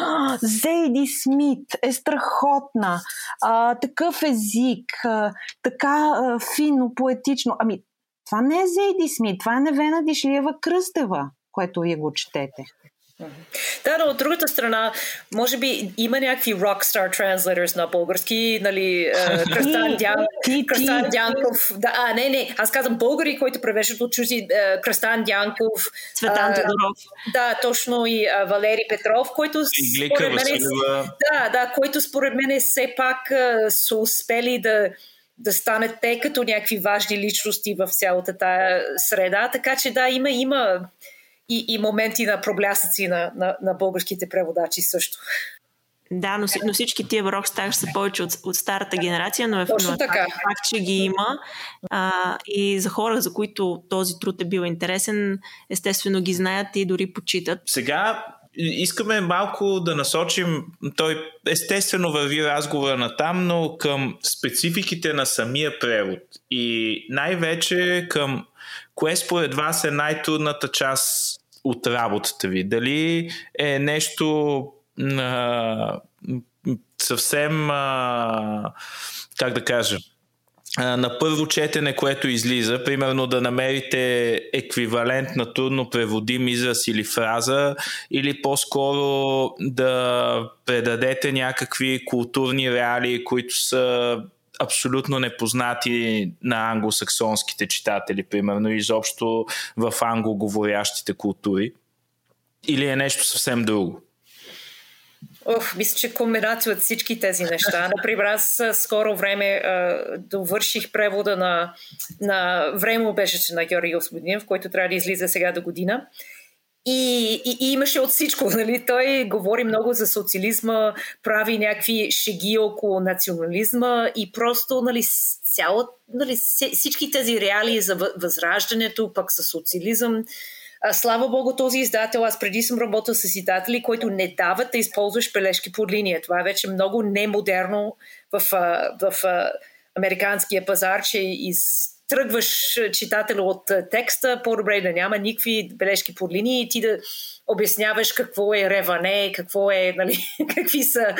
Зейди Смит е страхотна. А, такъв език. А, така а, фино, поетично. Ами, това не е Зейди Смит, това е Невена Дишлиева Кръстева, което вие го четете. Да, но от другата страна, може би има някакви rockstar translators на български, нали, Кръстан, Дян, Кръстан Дянков. Да, а, не, не, аз казвам българи, които превеждат от чужди, Кръстан Дянков. Цветан Тодоров. Да, точно и а, Валери Петров, който според мен, да, да, който според мен все пак а, са успели да да станат те като някакви важни личности в цялата тая среда. Така че да, има, има и, и моменти на проблясъци на, на, на българските преводачи също. Да, но, но всички тия рокстар са повече от, от старата генерация, но е Точно така. факт, че ги има. А, и за хора, за които този труд е бил интересен, естествено ги знаят и дори почитат. Сега искаме малко да насочим, той естествено върви разговора на там, но към спецификите на самия превод и най-вече към кое според вас е най-трудната част от работата ви? Дали е нещо а, съвсем, а, как да кажа, на първо четене, което излиза, примерно да намерите еквивалент на трудно преводим израз или фраза, или по-скоро да предадете някакви културни реалии, които са абсолютно непознати на англосаксонските читатели, примерно, изобщо в англоговорящите култури. Или е нещо съвсем друго? Ох, мисля, че комбинация от всички тези неща. Например, аз скоро време а, довърших превода на, на време беше на Георги Господинов, който трябва да излиза сега до година. И, и, и имаше от всичко. Нали? Той говори много за социализма, прави някакви шеги около национализма и просто нали, цяло, нали, всички тези реалии за възраждането, пък с социализъм, а, слава Богу, този издател, аз преди съм работил с издатели, които не дават да използваш бележки под линия. Това е вече много немодерно в, в, в американския пазар, че из, тръгваш читателя от текста, по-добре да няма никакви бележки под линии и ти да обясняваш какво е реване, какво е, нали, какви са а,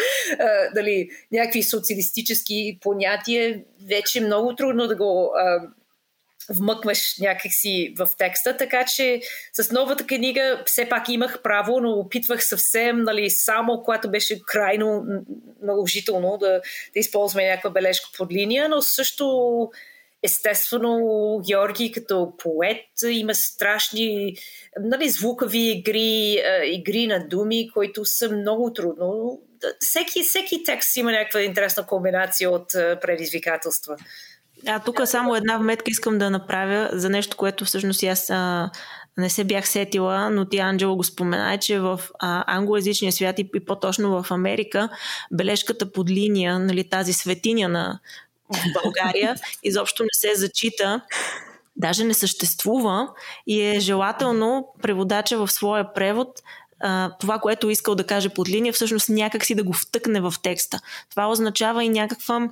нали, някакви социалистически понятия. Вече е много трудно да го а, вмъкваш някакси в текста, така че с новата книга все пак имах право, но опитвах съвсем, нали, само когато беше крайно наложително да, да използваме някаква бележка под линия, но също естествено Георги като поет има страшни нали, звукови игри, игри на думи, които са много трудно. Всеки, всеки текст има някаква интересна комбинация от предизвикателства. А тук само една вметка искам да направя за нещо, което всъщност аз а, не се бях сетила, но ти, Анджело, го спомена, че в а, англоязичния свят и, и по-точно в Америка бележката под линия, нали, тази светиня на в България, изобщо не се зачита даже не съществува и е желателно преводача в своя превод това, което е искал да каже под линия, всъщност някак си да го втъкне в текста. Това означава и някаква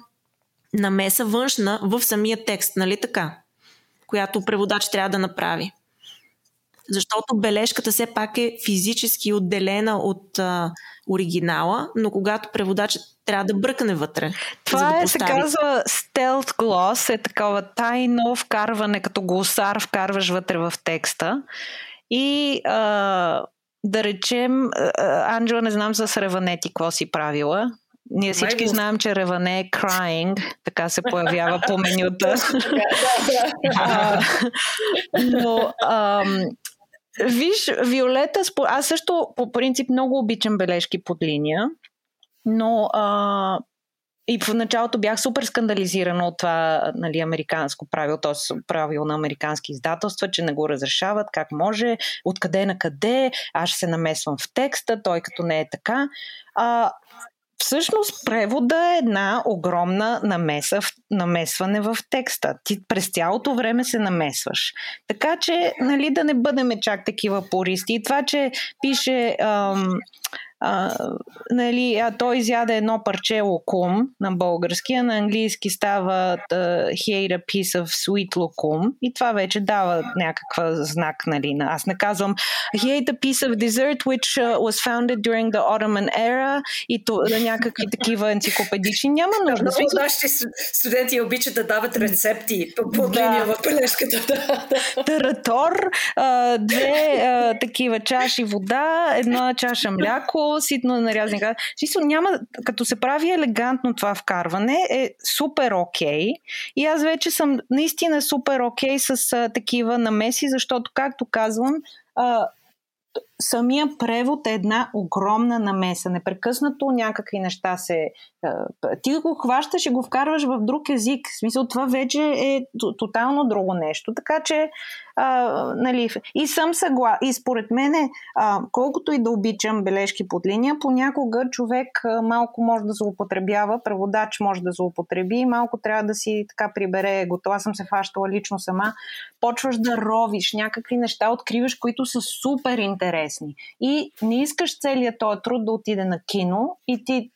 намеса външна в самия текст, нали така? Която преводач трябва да направи. Защото бележката все пак е физически отделена от а, оригинала, но когато преводач трябва да бръкне вътре. Това да е, се казва stealth gloss, е такова тайно вкарване, като глосар вкарваш вътре в текста. И а, да речем, Анджела, не знам с Реванети какво си правила. Ние всички знаем, че Реване е crying, така се появява по менюта. но ам, виж, Виолета, аз също по принцип много обичам бележки под линия, но а, и в началото бях супер скандализирана от това нали, американско правило, т.е. правило на американски издателства, че не го разрешават, как може, откъде на къде, аз ще се намесвам в текста, той като не е така. А, Всъщност превода е една огромна намеса, намесване в текста. Ти през цялото време се намесваш. Така че, нали, да не бъдем чак такива пористи. И това, че пише ам, а, нали, а той изяде едно парче лукум на български, а на английски става uh, he ate a piece of sweet лукум и това вече дава някаква знак. Нали, на, аз не казвам he ate a piece of dessert which uh, was founded during the Ottoman era и то, някакви такива енциклопедични. Няма нужда. Много нашите студенти обичат да дават рецепти по да. линия в бележката. Таратор, две такива чаши вода, една чаша мляко, ситно нарязани. Смисъл, няма, като се прави елегантно това вкарване, е супер окей. И аз вече съм наистина супер окей с а, такива намеси, защото, както казвам, а, самия превод е една огромна намеса. Непрекъснато някакви неща се... Ти го хващаш и го вкарваш в друг език. В смисъл, това вече е тотално друго нещо. Така че а, нали, и съм съгласна. И според мен, а, колкото и да обичам бележки под линия, понякога човек малко може да злоупотребява, преводач може да злоупотреби и малко трябва да си така прибере готова. съм се фащала лично сама. Почваш да ровиш някакви неща, откриваш, които са супер интересни. И не искаш целият този труд да отиде на кино и ти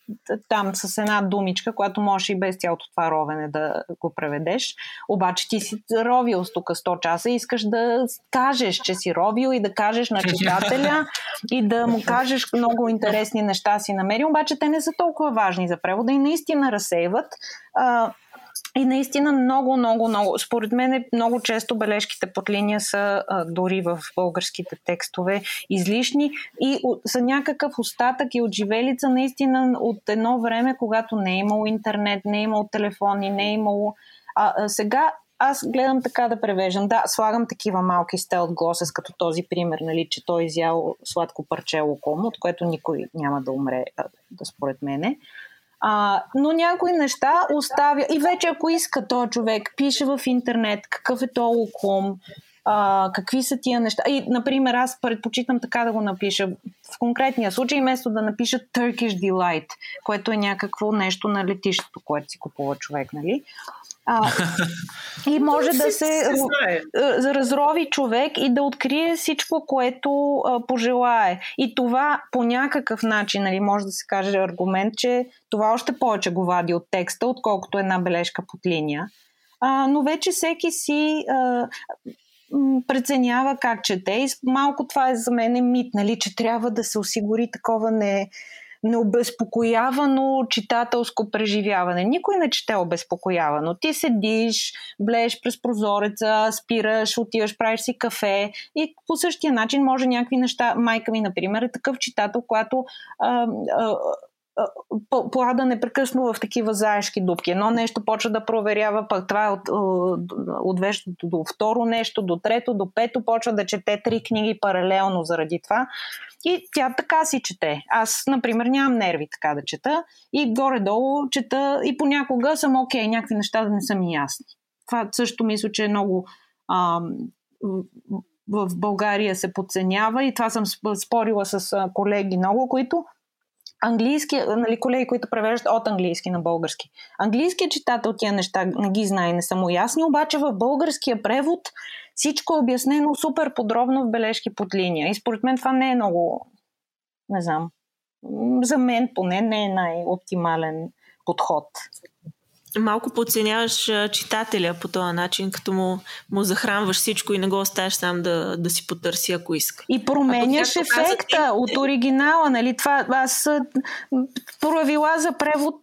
там с една думичка, която може и без цялото това ровене да го преведеш. Обаче ти си ровил тук 100 часа и искаш да кажеш, че си робил и да кажеш на читателя и да му кажеш много интересни неща си намерил, обаче те не са толкова важни за превода и наистина разсейват. И наистина много, много, много. Според мен много често бележките под линия са а, дори в българските текстове излишни и са някакъв остатък и отживелица наистина от едно време, когато не е имало интернет, не е имало телефони, не е имало... А, а сега аз гледам така да превеждам. Да, слагам такива малки стелт глосес, като този пример, нали, че той е изял сладко парче луком, от което никой няма да умре, да според мене. А, но някои неща оставя. И вече ако иска този човек, пише в интернет какъв е то луком, а, какви са тия неща. И, например, аз предпочитам така да го напиша. В конкретния случай, вместо да напиша Turkish Delight, което е някакво нещо на летището, което си купува човек, нали? А, и може да се разрови човек и да открие всичко, което а, пожелае. И това по някакъв начин, нали, може да се каже аргумент, че това още повече го вади от текста, отколкото една бележка под линия. А, но вече всеки си а, преценява как чете. И малко това е за мен мит, нали, че трябва да се осигури такова не необезпокоявано читателско преживяване. Никой не чете обезпокоявано. Ти седиш, блееш през прозореца, спираш, отиваш, правиш си кафе и по същия начин може някакви неща. Майка ми, например, е такъв читател, която а, а, плада непрекъсно в такива заешки дупки. Едно нещо почва да проверява, пък това е от, отвежда до второ нещо, до трето, до пето, почва да чете три книги паралелно заради това. И тя така си чете. Аз, например, нямам нерви така да чета и горе-долу чета и понякога съм окей, okay, някакви неща да не са ми ясни. Това също мисля, че е много а, в България се подценява и това съм спорила с колеги много, които английски, нали, колеги, които превеждат от английски на български. Английският читател тия неща не ги знае, не са му ясни, обаче в българския превод всичко е обяснено супер подробно в бележки под линия. И според мен това не е много, не знам, за мен поне не е най-оптимален подход малко подценяваш читателя по този начин, като му, му захранваш всичко и не го оставяш сам да, да си потърси, ако иска. И променяш ефекта каза, от оригинала, нали? Това, аз правила за превод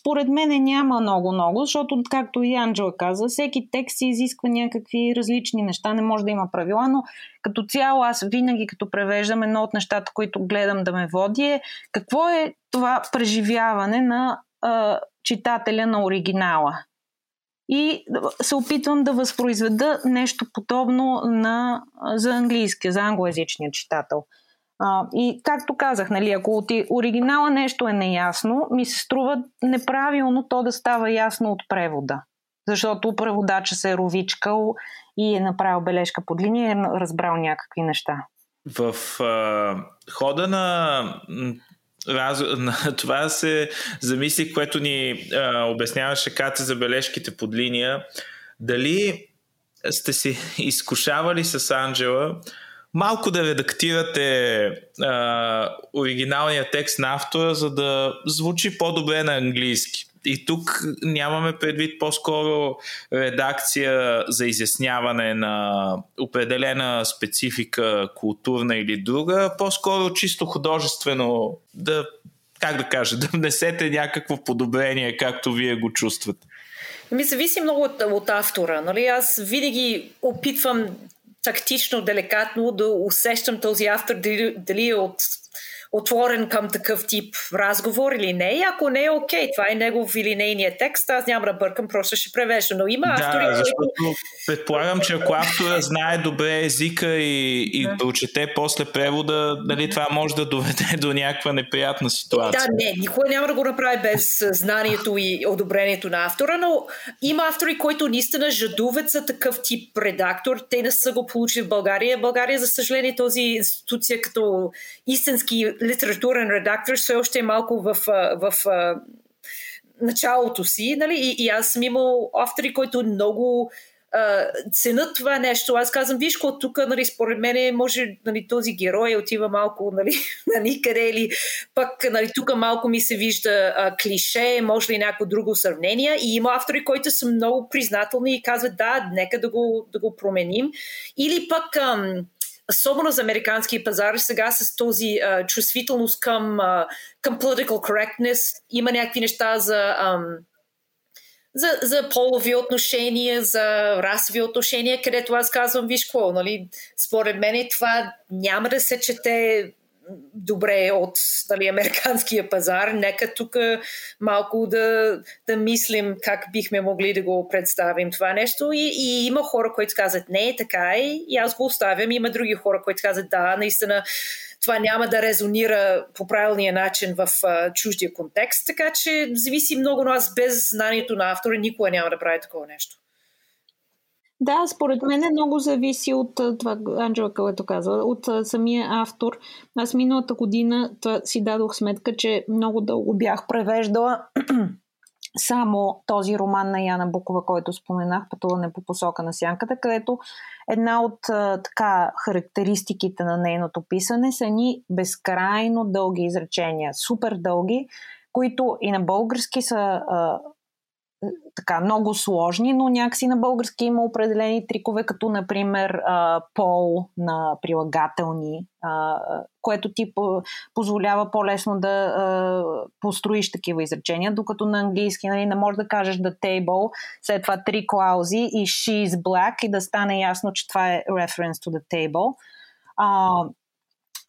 според мен няма много-много, защото, както и Анджела каза, всеки текст си изисква някакви различни неща, не може да има правила, но като цяло аз винаги като превеждам едно от нещата, които гледам да ме води е какво е това преживяване на а, читателя на оригинала. И се опитвам да възпроизведа нещо подобно на, за английския, за англоязичния читател. А, и както казах, нали, ако от оригинала нещо е неясно, ми се струва неправилно то да става ясно от превода. Защото преводача се е ровичкал и е направил бележка под линия и е разбрал някакви неща. В а, хода на раз, на това се замисли, което ни а, обясняваше Катя за бележките под линия. Дали сте си изкушавали с Анджела малко да редактирате а, оригиналния текст на автора, за да звучи по-добре на английски. И тук нямаме предвид по-скоро редакция за изясняване на определена специфика, културна или друга, по-скоро чисто художествено да, как да кажа, да внесете някакво подобрение, както вие го чувствате. Ми зависи много от, от автора. Нали? Аз винаги опитвам тактично, деликатно да усещам този автор дали, дали е от отворен към такъв тип разговор или не. И ако не е окей, това е негов или нейният текст, аз няма да бъркам, просто ще превежда. Но има автори, да, защото които... предполагам, че ако автора знае добре езика и, и да. прочете после превода, дали това може да доведе до някаква неприятна ситуация. Да, не, никой няма да го направи без знанието и одобрението на автора, но има автори, които наистина жадуват за такъв тип редактор. Те не са го получили в България. България, за съжаление, този институция като истински литературен редактор все още е малко в, в, в началото си. Нали? И, и аз съм имал автори, които много ценят това нещо. Аз казвам, виж, от тук, нали, според мен, може нали, този герой отива малко нали, на никъде или пък нали, тук малко ми се вижда а, клише, може ли някакво друго сравнение. И има автори, които са много признателни и казват, да, нека да го, да го променим. Или пък... Ам, особено за американския пазар, сега с този а, чувствителност към, а, към political correctness, има някакви неща за, ам, за, за полови отношения, за расови отношения, където аз казвам, виж какво, нали, според мен това няма да се чете добре от дали, американския пазар. Нека тук малко да, да мислим как бихме могли да го представим това нещо. И, и има хора, които казват не, така е, и аз го оставям. Има други хора, които казват да, наистина това няма да резонира по правилния начин в а, чуждия контекст. Така че зависи много, но аз без знанието на автора никога няма да прави такова нещо. Да, според мен е много зависи от това, Анджела, което казва, от самия автор. Аз миналата година това, си дадох сметка, че много дълго бях превеждала само този роман на Яна Букова, който споменах, Пътуване по посока на сянката, където една от така характеристиките на нейното писане са ни безкрайно дълги изречения, супер дълги, които и на български са така много сложни, но някакси на български има определени трикове, като например пол на прилагателни, което ти позволява по-лесно да построиш такива изречения, докато на английски нали, не можеш да кажеш the table, след това три клаузи и she is black и да стане ясно, че това е reference to the table.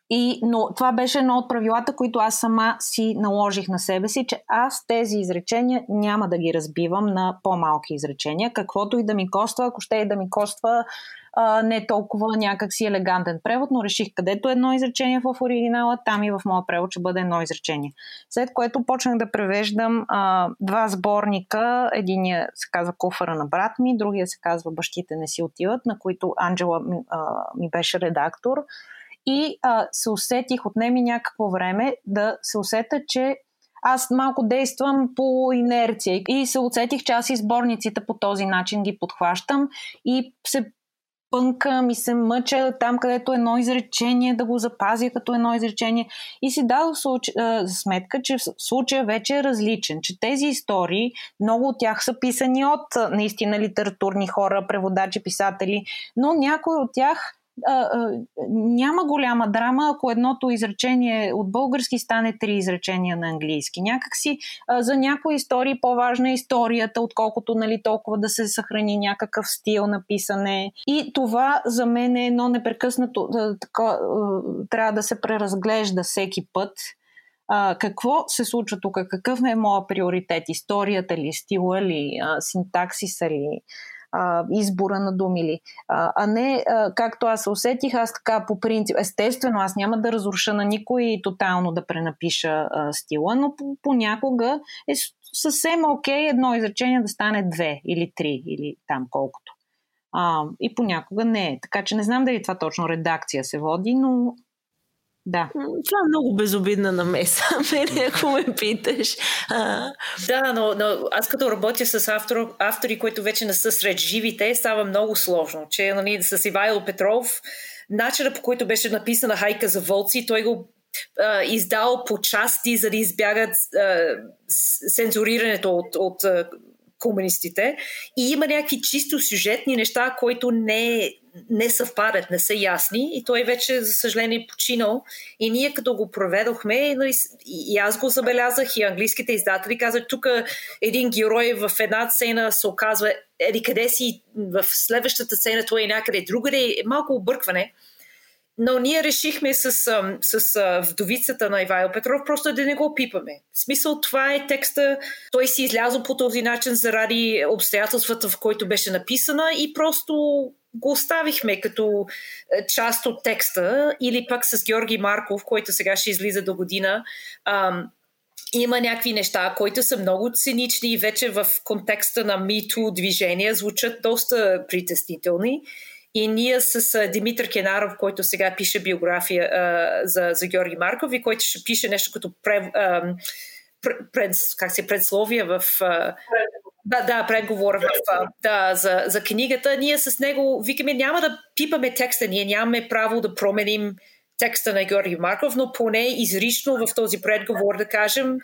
И, но това беше едно от правилата, които аз сама си наложих на себе си, че аз тези изречения няма да ги разбивам на по-малки изречения, каквото и да ми коства, ако ще и да ми коства а, не толкова някакси елегантен превод, но реших където едно изречение в оригинала, там и в моя превод ще бъде едно изречение. След което почнах да превеждам а, два сборника. Единия се казва Куфара на брат ми, другия се казва Бащите не си отиват, на които Анджела а, ми беше редактор. И а, се усетих, отнеми някакво време да се усета, че аз малко действам по инерция и се усетих, че аз изборниците по този начин ги подхващам и се пънкам и се мъча там, където едно изречение да го запазя като едно изречение. И си дадох сметка, че случая вече е различен, че тези истории, много от тях са писани от наистина литературни хора, преводачи, писатели, но някои от тях няма голяма драма, ако едното изречение от български стане три изречения на английски. Някакси а, за някои истории по-важна е историята, отколкото нали, толкова да се съхрани някакъв стил на писане. И това за мен е едно непрекъснато. А, така, а, трябва да се преразглежда всеки път. А, какво се случва тук? Какъв е моят приоритет? Историята ли, стила ли, а, синтаксиса ли? А, избора на думи ли. А, а не, а, както аз се усетих, аз така по принцип, естествено, аз няма да разруша на никой и тотално да пренапиша а, стила, но понякога е съвсем окей едно изречение да стане две или три или там колкото. А, и понякога не е. Така че не знам дали това точно редакция се води, но да. Това е много безобидна намеса, мене, ако ме питаш. А... Да, но, но аз като работя с автор, автори, които вече не са сред живите, става много сложно. Че нали, с Ивайло Петров, начинът по който беше написана Хайка за волци, той го а, издал по части, за да избягат а, цензурирането от, от комунистите. И има някакви чисто сюжетни неща, които не, не съвпадат, не са ясни. И той вече, за съжаление, е починал. И ние като го проведохме, нали, и аз го забелязах, и английските издатели казват, тук един герой в една сцена се оказва еди къде си, в следващата сцена той е някъде другаде. Малко объркване. Но ние решихме с, с, вдовицата на Ивайло Петров просто да не го пипаме. В смисъл това е текста, той си излязъл по този начин заради обстоятелствата, в който беше написана и просто го оставихме като е, част от текста или пък с Георги Марков, който сега ще излиза до година. Ам, има някакви неща, които са много цинични и вече в контекста на MeToo движение звучат доста притеснителни. И ние с Димитър Кенаров, който сега пише биография а, за, за Георги Марков и който ще пише нещо като пред, а, пред, как се предсловия в... А, да, да, предговор в, да, за, за книгата. Ние с него викаме, няма да пипаме текста, ние нямаме право да променим текста на Георги Марков, но поне изрично в този предговор да кажем,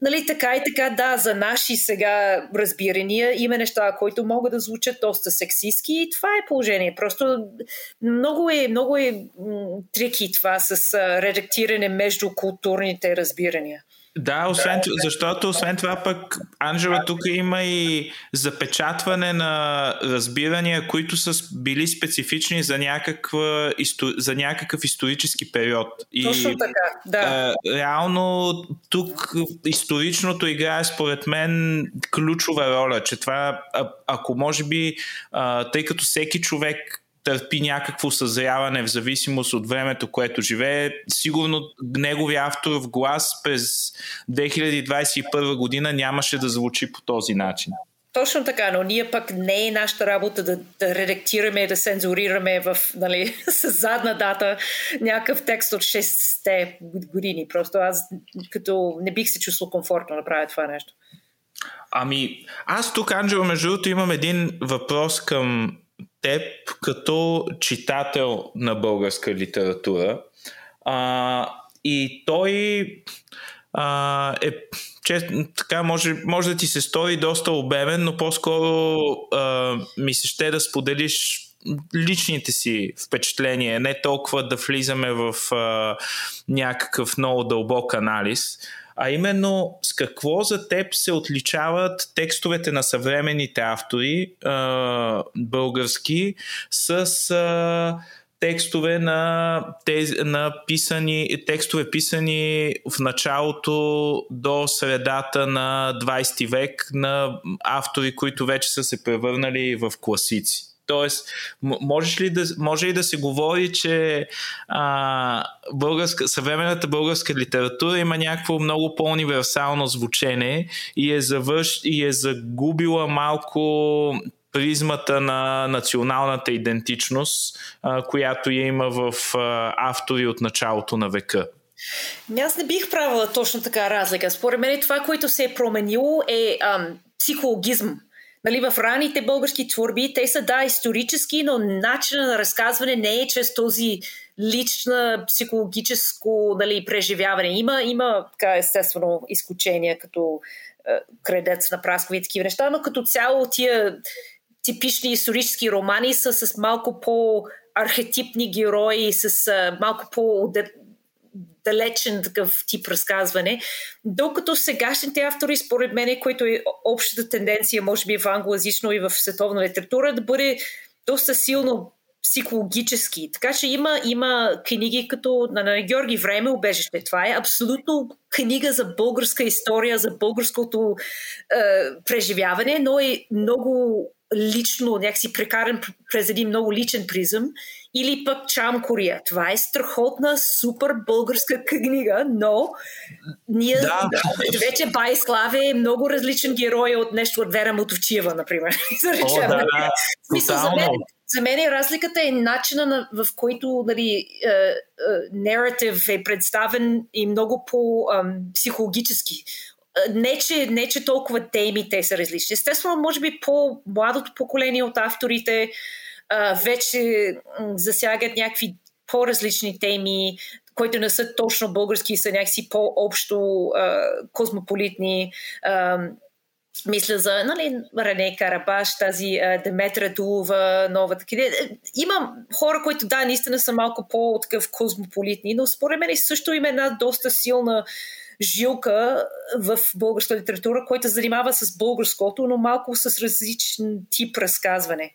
Нали, така и така, да, за наши сега разбирания има неща, които могат да звучат доста сексистски и това е положение. Просто много е, много е трики това с редактиране между културните разбирания. Да, освен, защото освен това пък Анжела тук има и запечатване на разбирания, които са били специфични за, някаква, за някакъв исторически период. И, Точно така, да. реално тук историчното играе според мен ключова роля, че това, ако може би, тъй като всеки човек търпи някакво съзряване в зависимост от времето, което живее. Сигурно неговия авторов глас през 2021 година нямаше да звучи по този начин. Точно така, но ние пък не е нашата работа да, да редактираме, да цензурираме в, нали, с задна дата някакъв текст от 6 години. Просто аз като не бих се чувствал комфортно да правя това нещо. Ами, аз тук, Анджело, между другото, имам един въпрос към теб като читател на българска литература. А, и той а, е че, така може, може да ти се стори доста обемен, но по-скоро а, ми се ще да споделиш личните си впечатления, не толкова да влизаме в а, някакъв много дълбок анализ а именно с какво за теб се отличават текстовете на съвременните автори а, български с а, текстове на, тез, на писани, текстове писани в началото до средата на 20 век на автори, които вече са се превърнали в класици. Тоест, можеш ли да, може ли да се говори, че а, българска, съвременната българска литература има някакво много по-универсално звучене и е, завърш, и е загубила малко призмата на националната идентичност, а, която я има в а, автори от началото на века? Аз не бих правила точно така разлика. Според мен това, което се е променило е ам, психологизъм нали, в ранните български творби, те са да исторически, но начинът на разказване не е чрез този лична психологическо нали, преживяване. Има, има така естествено изключения, като е, кредец на праскови и такива неща, но като цяло тия типични исторически романи са с малко по-архетипни герои, с а, малко по далечен такъв тип разказване. Докато сегашните автори, според мен, които е общата тенденция, може би в англоязично и в световна литература, да бъде доста силно психологически. Така че има, има книги като на, на Георги Време убежище. Това е абсолютно книга за българска история, за българското е, преживяване, но е много лично, някакси прекаран през един много личен призъм или пък Чам Кория. Това е страхотна, супер българска книга, но ние да. вече Бай Славе е много различен герой от нещо от Вера Мотовчиева, например. О, да, да. Смисъл, за мен, за мен разликата е начина, на, в който нали, наратив е представен и много по-психологически не че, не, че толкова темите са различни. Естествено, може би по-младото поколение от авторите вече засягат някакви по-различни теми, които не са точно български, са някакси по-общо космополитни. Мисля за нали, Рене Карабаш, тази а, Деметра Дулова, новата книга. Има хора, които да, наистина са малко по-такъв космополитни, но според мен също има една доста силна жилка в българска литература, който занимава с българското, но малко с различен тип разказване.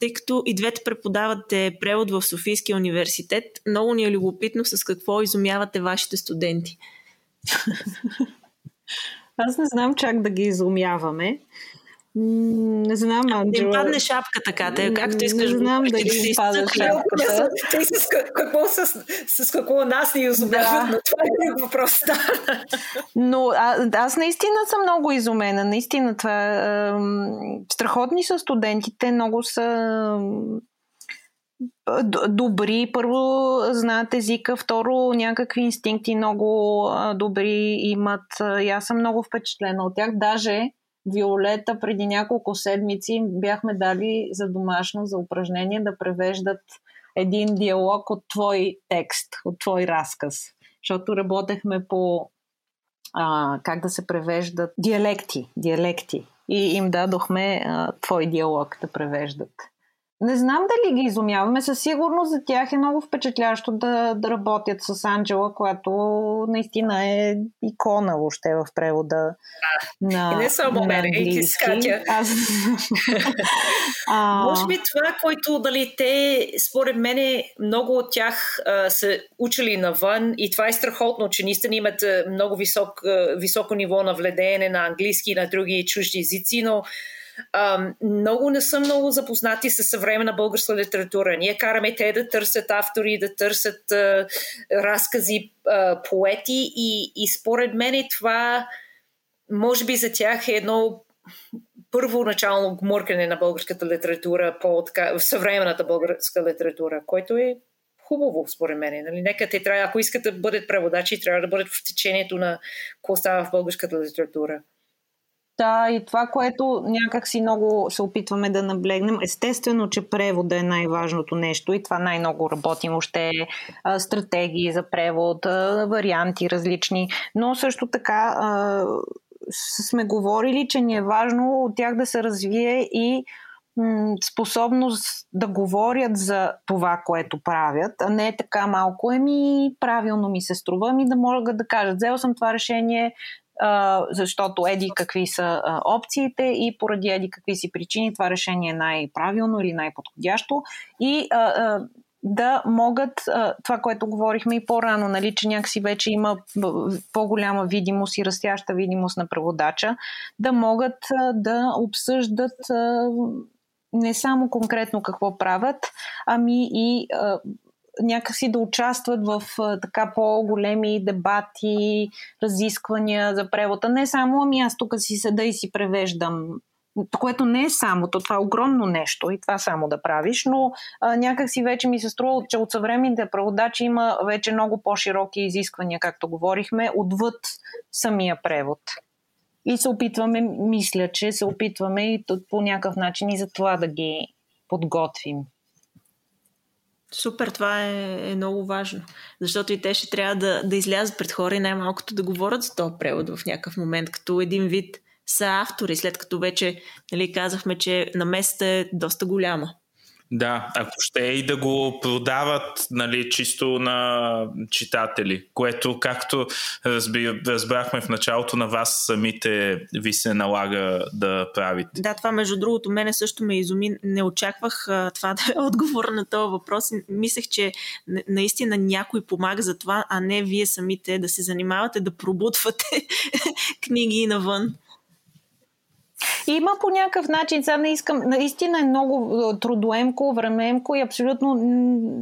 Тъй като и двете преподавате превод в Софийския университет, много ни е любопитно с какво изумявате вашите студенти. Аз не знам чак да ги изумяваме. Не знам, Анджела. Да им падне шапка така, те, както искаш. Не знам да ги пада шапката. Те с какво, с, с какво нас ни изумяват, да. но това е друг въпрос. но а, аз наистина съм много изумена. Наистина това е, страхотни са студентите, много са добри. Първо знаят езика, второ някакви инстинкти много добри имат. И аз съм много впечатлена от тях. Даже Виолета преди няколко седмици бяхме дали за домашно, за упражнение да превеждат един диалог от твой текст, от твой разказ. Защото работехме по а, как да се превеждат диалекти, диалекти. И им дадохме а, твой диалог да превеждат. Не знам дали ги изумяваме. Със сигурност за тях е много впечатляващо да, да работят с Анджела, която наистина е икона въобще в превода на И не само мен, и с Катя. Аз... а... Може би това, което дали те, според мен, много от тях а, са учили навън и това е страхотно, че наистина имат много висок, високо ниво на владеене на английски и на други чужди езици, но много не са много запознати с съвременна българска литература. Ние караме те да търсят автори, да търсят разкази, поети и, и според мен това може би за тях е едно първоначално гмуркане на българската литература по съвременната българска литература, което е хубаво, според мен. Нали? Нека те трябва, ако искат да бъдат преводачи, трябва да бъдат в течението на какво става в българската литература. Да, и това, което някак си много се опитваме да наблегнем, естествено, че превода е най-важното нещо и това най-много работим. Още а, стратегии за превод, варианти различни, но също така сме говорили, че ни е важно от тях да се развие и способност да говорят за това, което правят, а не е така малко, еми правилно ми се струва, ами да могат да кажат, взел съм това решение, защото еди какви са опциите и поради еди какви си причини това решение е най-правилно или най-подходящо. И да могат, това, което говорихме и по-рано, нали, че някакси вече има по-голяма видимост и растяща видимост на преводача, да могат да обсъждат не само конкретно какво правят, ами и някакси да участват в така по-големи дебати, разисквания за превода. Не само, ами аз тук си седа и си превеждам което не е само, то това е огромно нещо и това само да правиш, но а, някак си вече ми се струва, че от съвременните преводачи има вече много по-широки изисквания, както говорихме, отвъд самия превод. И се опитваме, мисля, че се опитваме и по някакъв начин и за това да ги подготвим. Супер, това е, е много важно. Защото и те ще трябва да, да излязат пред хора и най-малкото да говорят за този превод в някакъв момент, като един вид са автори, след като вече нали, казахме, че намесата е доста голяма. Да, ако ще и да го продават нали, чисто на читатели, което както разби, разбрахме в началото на вас самите ви се налага да правите. Да, това между другото мене също ме изуми. Не очаквах а, това да е отговор на този въпрос. Мислех, че наистина някой помага за това, а не вие самите да се занимавате да пробутвате книги навън. Има по някакъв начин, сега не искам, наистина е много е, трудоемко, времеемко и абсолютно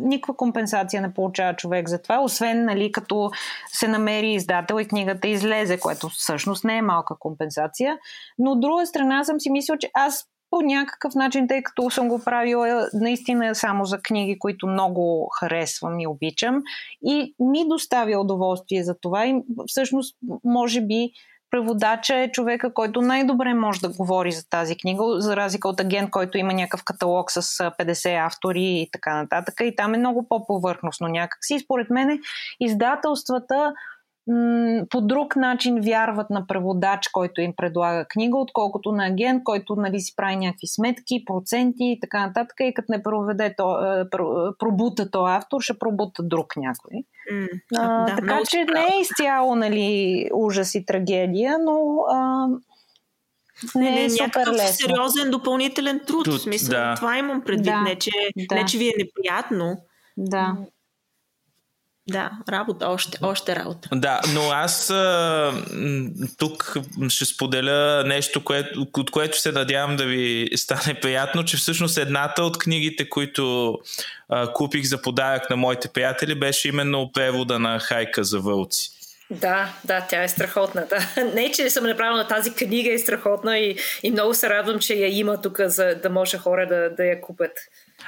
никаква компенсация не получава човек за това, освен нали, като се намери издател и книгата излезе, което всъщност не е малка компенсация. Но от друга страна съм си мислила, че аз по някакъв начин, тъй като съм го правила наистина само за книги, които много харесвам и обичам и ми доставя удоволствие за това и всъщност може би преводача е човека, който най-добре може да говори за тази книга, за разлика от агент, който има някакъв каталог с 50 автори и така нататък. И там е много по-повърхностно някакси. Според мен издателствата по друг начин вярват на преводач, който им предлага книга, отколкото на агент, който нали, си прави някакви сметки, проценти и така нататък. И като не проведе то, пробута то автор, ще пробута друг някой. Mm, а, да, така че не е изцяло нали, ужас и трагедия, но а, Не, не не, е супер някакъв лесно. сериозен допълнителен труд. Труд, в смисъл, да. това имам предвид. Да, Не, че, да. не, че ви е неприятно. Да. Да, работа, още, още работа. Да, но аз а, тук ще споделя нещо, което, от което се надявам да ви стане приятно, че всъщност едната от книгите, които а, купих за подарък на моите приятели, беше именно превода на Хайка за вълци. Да, да, тя е страхотна. Да. Не, че съм направила тази книга е страхотна и, и много се радвам, че я има тук, за да може хора да, да я купят.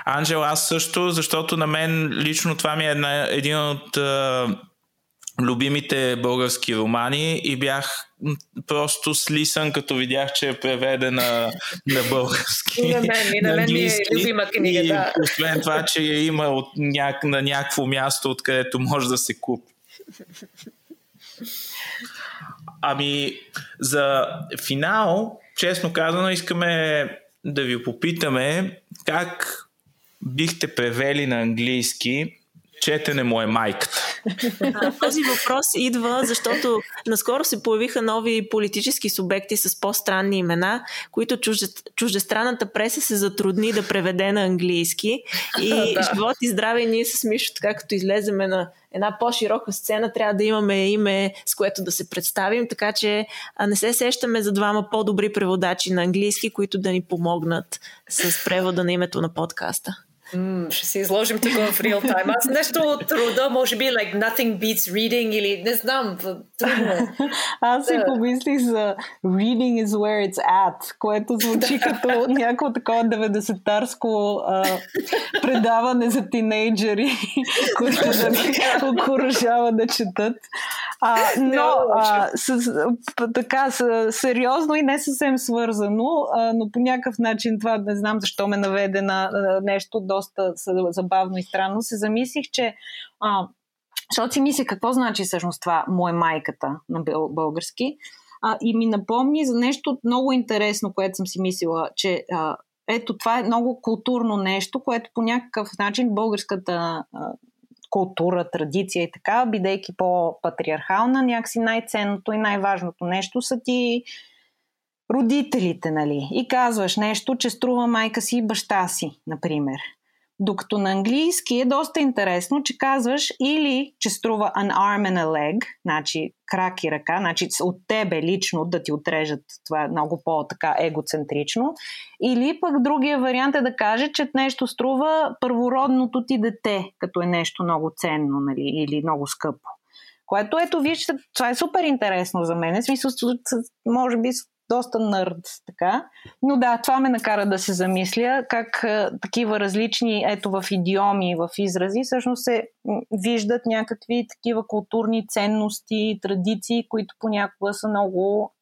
Анджел, аз също, защото на мен лично това ми е една, един от а, любимите български романи и бях просто слисан, като видях, че е преведена на български. И на мен, и на мен ми е любима книга, и да. Освен това, че я има от няк... на някакво място, откъдето може да се купи. Ами, за финал, честно казано, искаме да ви попитаме как бихте превели на английски четене му е майката. А, Този въпрос идва, защото наскоро се появиха нови политически субекти с по-странни имена, които чужде, чуждестранната преса се затрудни да преведе на английски. И Да. живот и здраве, ние с Мишо, така като излеземе на една по-широка сцена, трябва да имаме име, с което да се представим, така че не се сещаме за двама по-добри преводачи на английски, които да ни помогнат с превода на името на подкаста. М, ще се изложим тук в реал тайм. Аз нещо от рода, може би, like nothing beats reading или не знам, трудно е. Аз си Да. помислих за reading is where it's at, което звучи като някакво такова 90-тарско а, предаване за тинейджери, които да ги окоръжава да четат. А, но а, с, така с, сериозно и не съвсем свързано, а, но по някакъв начин това не знам защо ме наведе на а, нещо доста с- забавно и странно. Се замислих, че а, защото си мисля какво значи всъщност това му е майката на бъл- български. А, и ми напомни за нещо много интересно, което съм си мислила, че а, ето това е много културно нещо, което по някакъв начин българската а, култура, традиция и така, бидейки по-патриархална, някакси най-ценното и най-важното нещо са ти родителите, нали? И казваш нещо, че струва майка си и баща си, например. Докато на английски е доста интересно, че казваш или че струва an arm and a leg, значи крак и ръка, значи от тебе лично да ти отрежат, това е много по-така егоцентрично, или пък другия вариант е да каже, че нещо струва първородното ти дете, като е нещо много ценно нали, или много скъпо. Което ето, вижте, това е супер интересно за мен. В смисъл, може би доста нърд, така. Но да, това ме накара да се замисля как а, такива различни, ето в идиоми, в изрази, всъщност се виждат някакви такива културни ценности, традиции, които понякога са много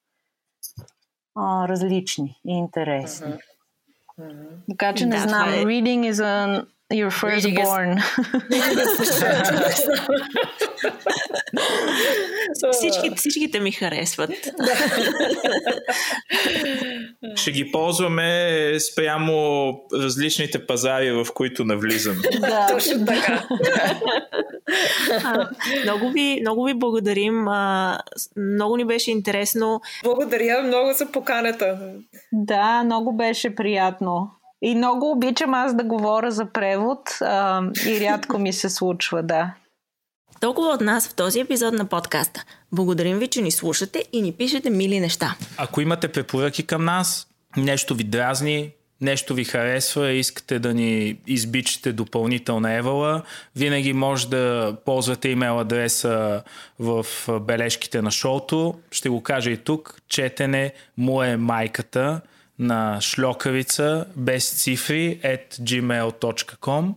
а, различни и интересни. Така че не Да, знам, това е- reading is a, your Reading is- firstborn. Всички, всичките ми харесват. Ще ги ползваме спрямо различните пазари, в които навлизаме. да. Точно така. А, много, ви, много ви благодарим. А, много ни беше интересно. Благодаря много за поканата. Да, много беше приятно. И много обичам аз да говоря за превод а, и рядко ми се случва, да. Толкова от нас в този епизод на подкаста. Благодарим ви, че ни слушате и ни пишете мили неща. Ако имате препоръки към нас, нещо ви дразни, нещо ви харесва и искате да ни избичате допълнителна евала, винаги може да ползвате имейл адреса в бележките на шоуто. Ще го кажа и тук. Четене му е майката на шлокавица без цифри at gmail.com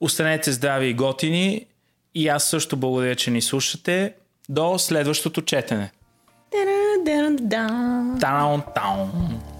Останете здрави и готини и аз също благодаря, че ни слушате. До следващото четене. Та-да-да-да. Таун-таун.